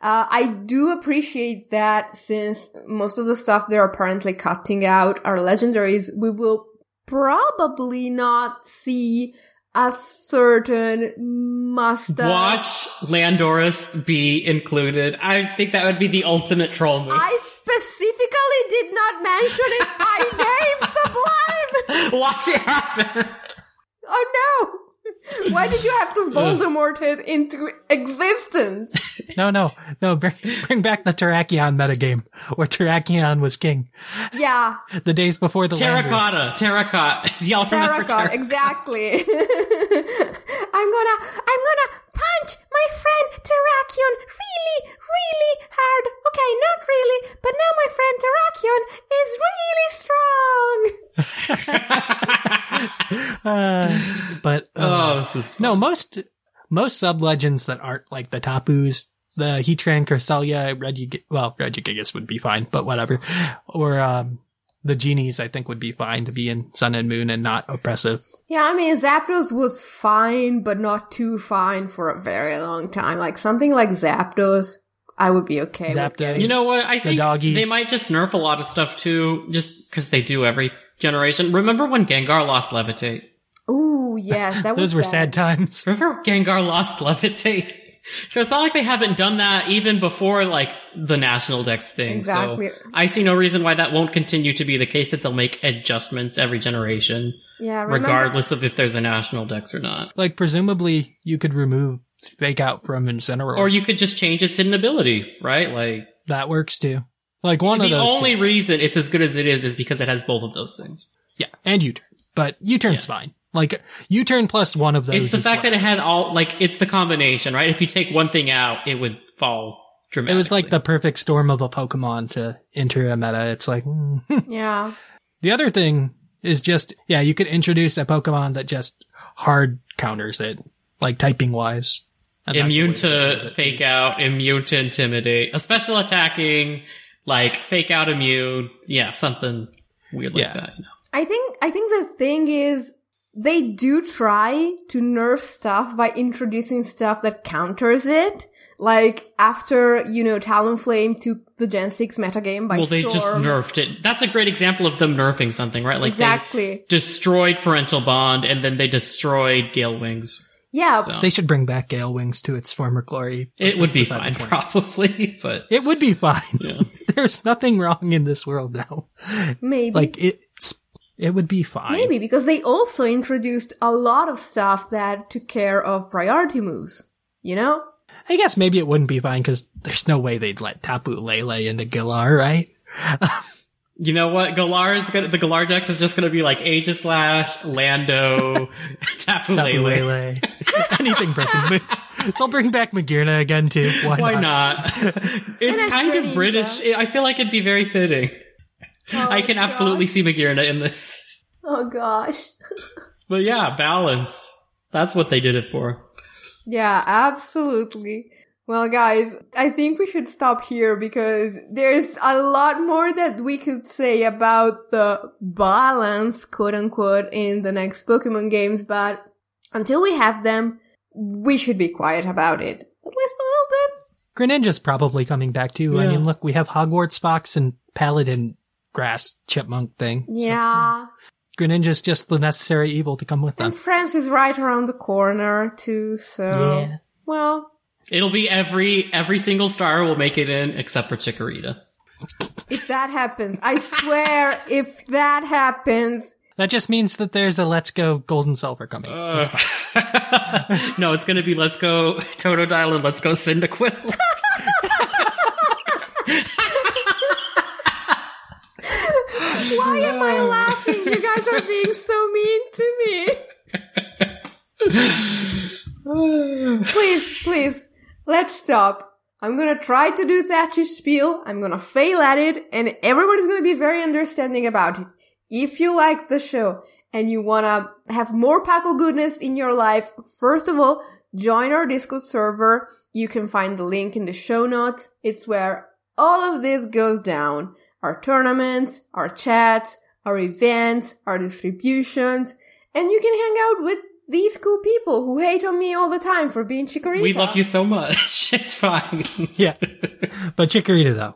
Uh, I do appreciate that since most of the stuff they're apparently cutting out are legendaries, we will probably not see a certain mustache. Watch Landorus be included. I think that would be the ultimate troll move. I specifically did not mention it by name, Sublime! Watch it happen. Oh no! Why did you have to Voldemort it into existence? No, no, no. Bring, bring back the Terrakion metagame where Terrakion was king. Yeah, The days before the Landers. Terracotta. Terracotta. Y'all Terracotta, terracotta? exactly. I'm gonna, I'm gonna punch my friend Terrakion really, really hard. Okay, not really, but now my friend Terrakion is really strong. Uh, but uh, Oh, this is fun. no, most most sub legends that aren't like the Tapus, the Heatran, Cresselia, Regi, well, Regigigas would be fine, but whatever. Or um, the genies, I think, would be fine to be in Sun and Moon and not oppressive. Yeah, I mean, Zapdos was fine, but not too fine for a very long time. Like something like Zapdos, I would be okay with Zapdos. getting. You know what? I think doggies. they might just nerf a lot of stuff too, just because they do every generation. Remember when Gengar lost Levitate? Ooh, yes, that was Those were bad. sad times. Remember Gengar lost Levitate? So it's not like they haven't done that even before like the National Dex thing. Exactly. So I see no reason why that won't continue to be the case that they'll make adjustments every generation, Yeah, remember- regardless of if there's a National Dex or not. Like presumably you could remove fake out from Incineroar. Or you could just change its hidden ability, right? Like that works too. Like one of the only two. reason it's as good as it is is because it has both of those things. yeah, and U-turn, but U-turn's fine. Like U-turn plus one of those. It's the is fact that it had all like it's the combination, right? If you take one thing out, it would fall dramatically. It was like the perfect storm of a Pokemon to enter a meta. It's like. Yeah. the other thing is just yeah, you could introduce a Pokemon that just hard counters it, like typing wise. And immune the to fake out, immune to intimidate, a special attacking, like fake out immune. Yeah, something weird like Yeah. that. You know? I think I think the thing is they do try to nerf stuff by introducing stuff that counters it. Like after, you know, Talonflame took the Gen 6 metagame by Well, they just nerfed it. That's a great example of them nerfing something, right? Like Exactly. they destroyed parental bond and then they destroyed Gale Wings. Yeah, So They should bring back Gale Wings to its former glory. it would be fine, probably, but It would be fine. Yeah. There's nothing wrong in this world now. maybe. Like it's, it would be fine. maybe because they also introduced a lot of stuff that took care of priority moves. You know? I guess maybe it wouldn't be fine because there's no way they'd let Tapu Lele into Galar, right? You know what? Galar is gonna, the Galar Dex is just gonna be like Aegis Aegislash, Lando, Tapu Tapu Lele. Lele. Anything breaking. They'll bring back Magearna again too. Why, Why not? not? it's kind of ninja. British. I feel like it'd be very fitting. Oh, I can absolutely see Magearna in this. Oh gosh. But yeah, balance. That's what they did it for. Yeah, absolutely. Well, guys, I think we should stop here because there's a lot more that we could say about the balance, quote unquote, in the next Pokemon games, but until we have them, we should be quiet about it. At least a little bit. Greninja's probably coming back too. I mean, look, we have Hogwarts Fox and Paladin grass chipmunk thing. So Yeah. Greninja's just the necessary evil to come with them. And France is right around the corner too, so. Yeah. Well, It'll be every every single star will make it in except for Chikorita. if that happens, I swear, if that happens, That just means that there's a Let's Go Gold and Silver coming. Uh, no, it's gonna be let's go Totodile and let's go Cyndaquil. why am I laughing? You guys are being so mean to me. please, please, let's stop. I'm gonna try to do Thatcher's spiel. I'm gonna fail at it, and everybody's gonna be very understanding about it. If you like the show and you wanna have more Puckle goodness in your life, first of all, join our Discord server. You can find the link in the show notes. It's where all of this goes down. Our tournaments, our chats, our events, our distributions, and you can hang out with these cool people who hate on me all the time for being Chikorita. we love you so much. It's fine. Yeah. but Chikorita though.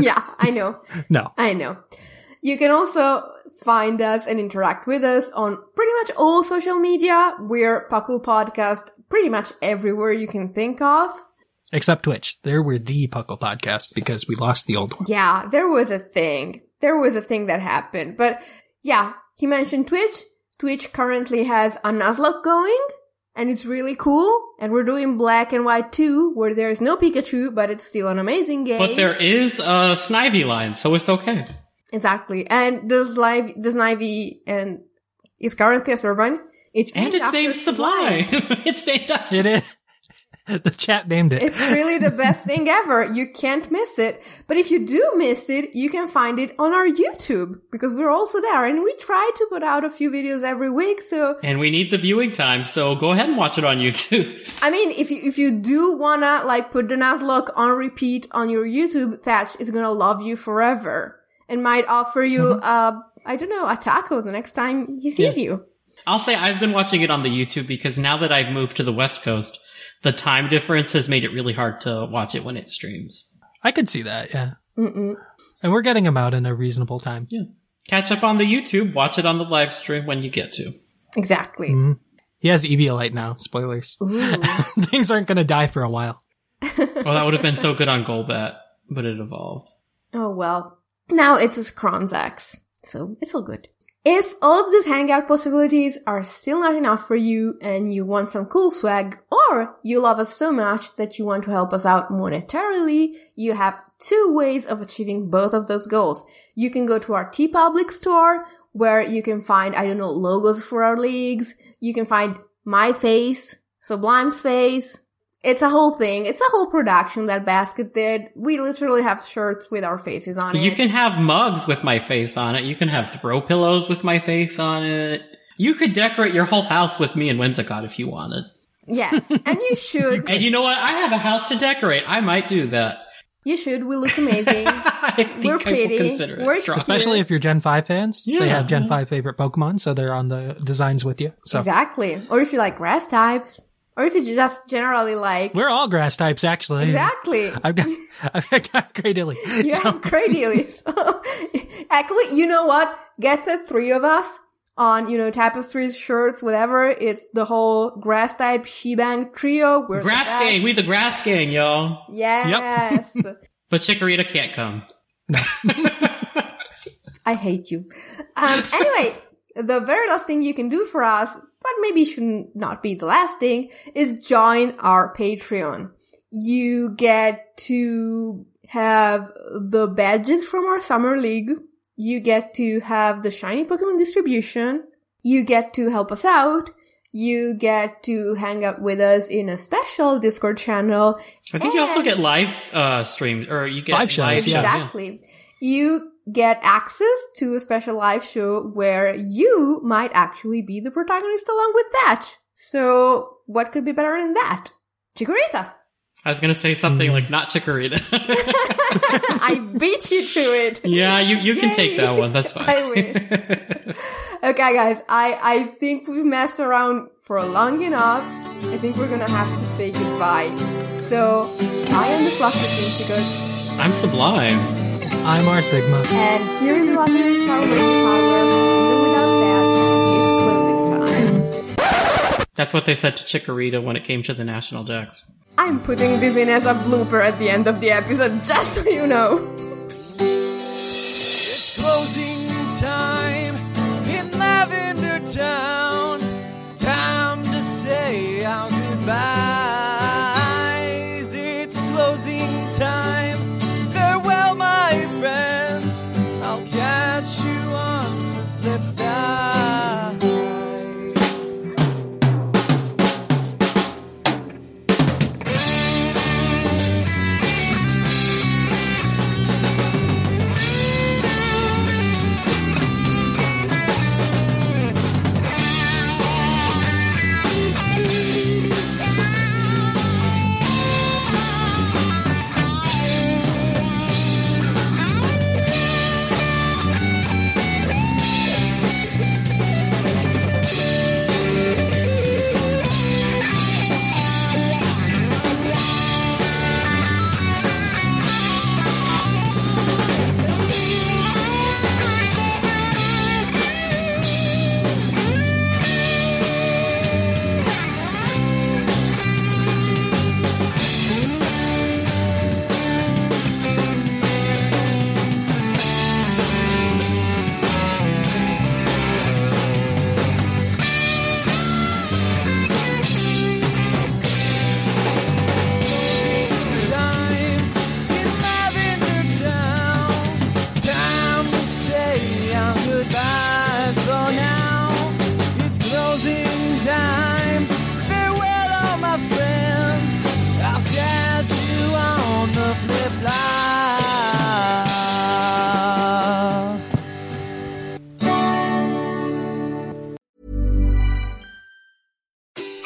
Yeah, I know. No. I know. You can also find us and interact with us on pretty much all social media. We're Puckle Podcast pretty much everywhere you can think of. Except Twitch. There we're the Puckle podcast because we lost the old one. Yeah, there was a thing. There was a thing that happened. But yeah, he mentioned Twitch. Twitch currently has a Nuzlocke going. And it's really cool. And we're doing Black and White 2, where there's no Pikachu, but it's still an amazing game. But there is a Snivy line, so it's okay. Exactly. And the Snivy, the Snivy and is currently a Servine. It's And it's after named Sublime. it's named after It is. the chat named it. It's really the best thing ever. You can't miss it. But if you do miss it, you can find it on our YouTube because we're also there and we try to put out a few videos every week. So, And we need the viewing time, so go ahead and watch it on YouTube. I mean, if you, if you do wanna like put the Nuzlocke on repeat on your YouTube, Thatch is gonna love you forever and might offer you, uh, I don't know, a taco the next time he sees you. I'll say I've been watching it on the YouTube because now that I've moved to the West Coast, the time difference has made it really hard to watch it when it streams. I could see that, yeah. Mm-mm. And we're getting them out in a reasonable time. Yeah. Catch up on the YouTube, watch it on the live stream when you get to. Exactly. Mm-hmm. He has Eviolite now. Spoilers. Things aren't going to die for a while. Well, that would have been so good on Golbat, but it evolved. Oh well. Now it's a Skronzax, so it's all good. If all of these hangout possibilities are still not enough for you and you want some cool swag, or you love us so much that you want to help us out monetarily, you have two ways of achieving both of those goals. You can go to our TeePublic store, where you can find, I don't know, logos for our leagues. You can find my face, Sublime's face, it's a whole thing. It's a whole production that Basket did. We literally have shirts with our faces on it. You can have mugs with my face on it. You can have throw pillows with my face on it. You could decorate your whole house with me and Whimsicott if you wanted. yes, and you should. And you know what? I have a house to decorate. I might do that. You should. We look amazing. I think We're I will pretty. consider it We're strong. Especially if you're Gen 5 fans. Yeah. They have Gen 5 favorite Pokemon, so they're on the designs with you. So exactly. Or if you like grass types, or if you just generally like. we're all grass types, actually. Exactly. I've got, I've got Greydilly. You So, have crazy Actually, you know what? Get the three of us on, you know, tapestries, shirts, whatever. It's the whole grass type shebang trio. We're Grass best. gang. We the grass gang, y'all. Yes. But Chikorita can't come. I hate you. Um, anyway, the very last thing you can do for us, but maybe should not be the last thing, is join our Patreon. You get to have the badges from our summer league. You get to have the shiny Pokemon distribution. You get to help us out. You get to hang out with us in a special Discord channel. I think you also get live uh, streams, or you get Live shows, yeah. Exactly. You get access to a special live show where you might actually be the protagonist along with Thatch. So what could be better than that? Chikorita. I was gonna say something Hmm. like not Chikorita. I beat you to it. yeah, you you can take that one. That's fine. I win. Okay, guys, I, I think we've messed around for long enough. I think we're gonna have to say goodbye. So, I am the Fluffy Whimsicott, I'm Sublime. I'm R Sigma. and here in the Lavender Tower Radio Tower, even without that, is closing time. That's what they said to Chikorita when it came to the national dex. I'm putting this in as a blooper at the end of the episode, just so you know. It's closing time in Lavender Town.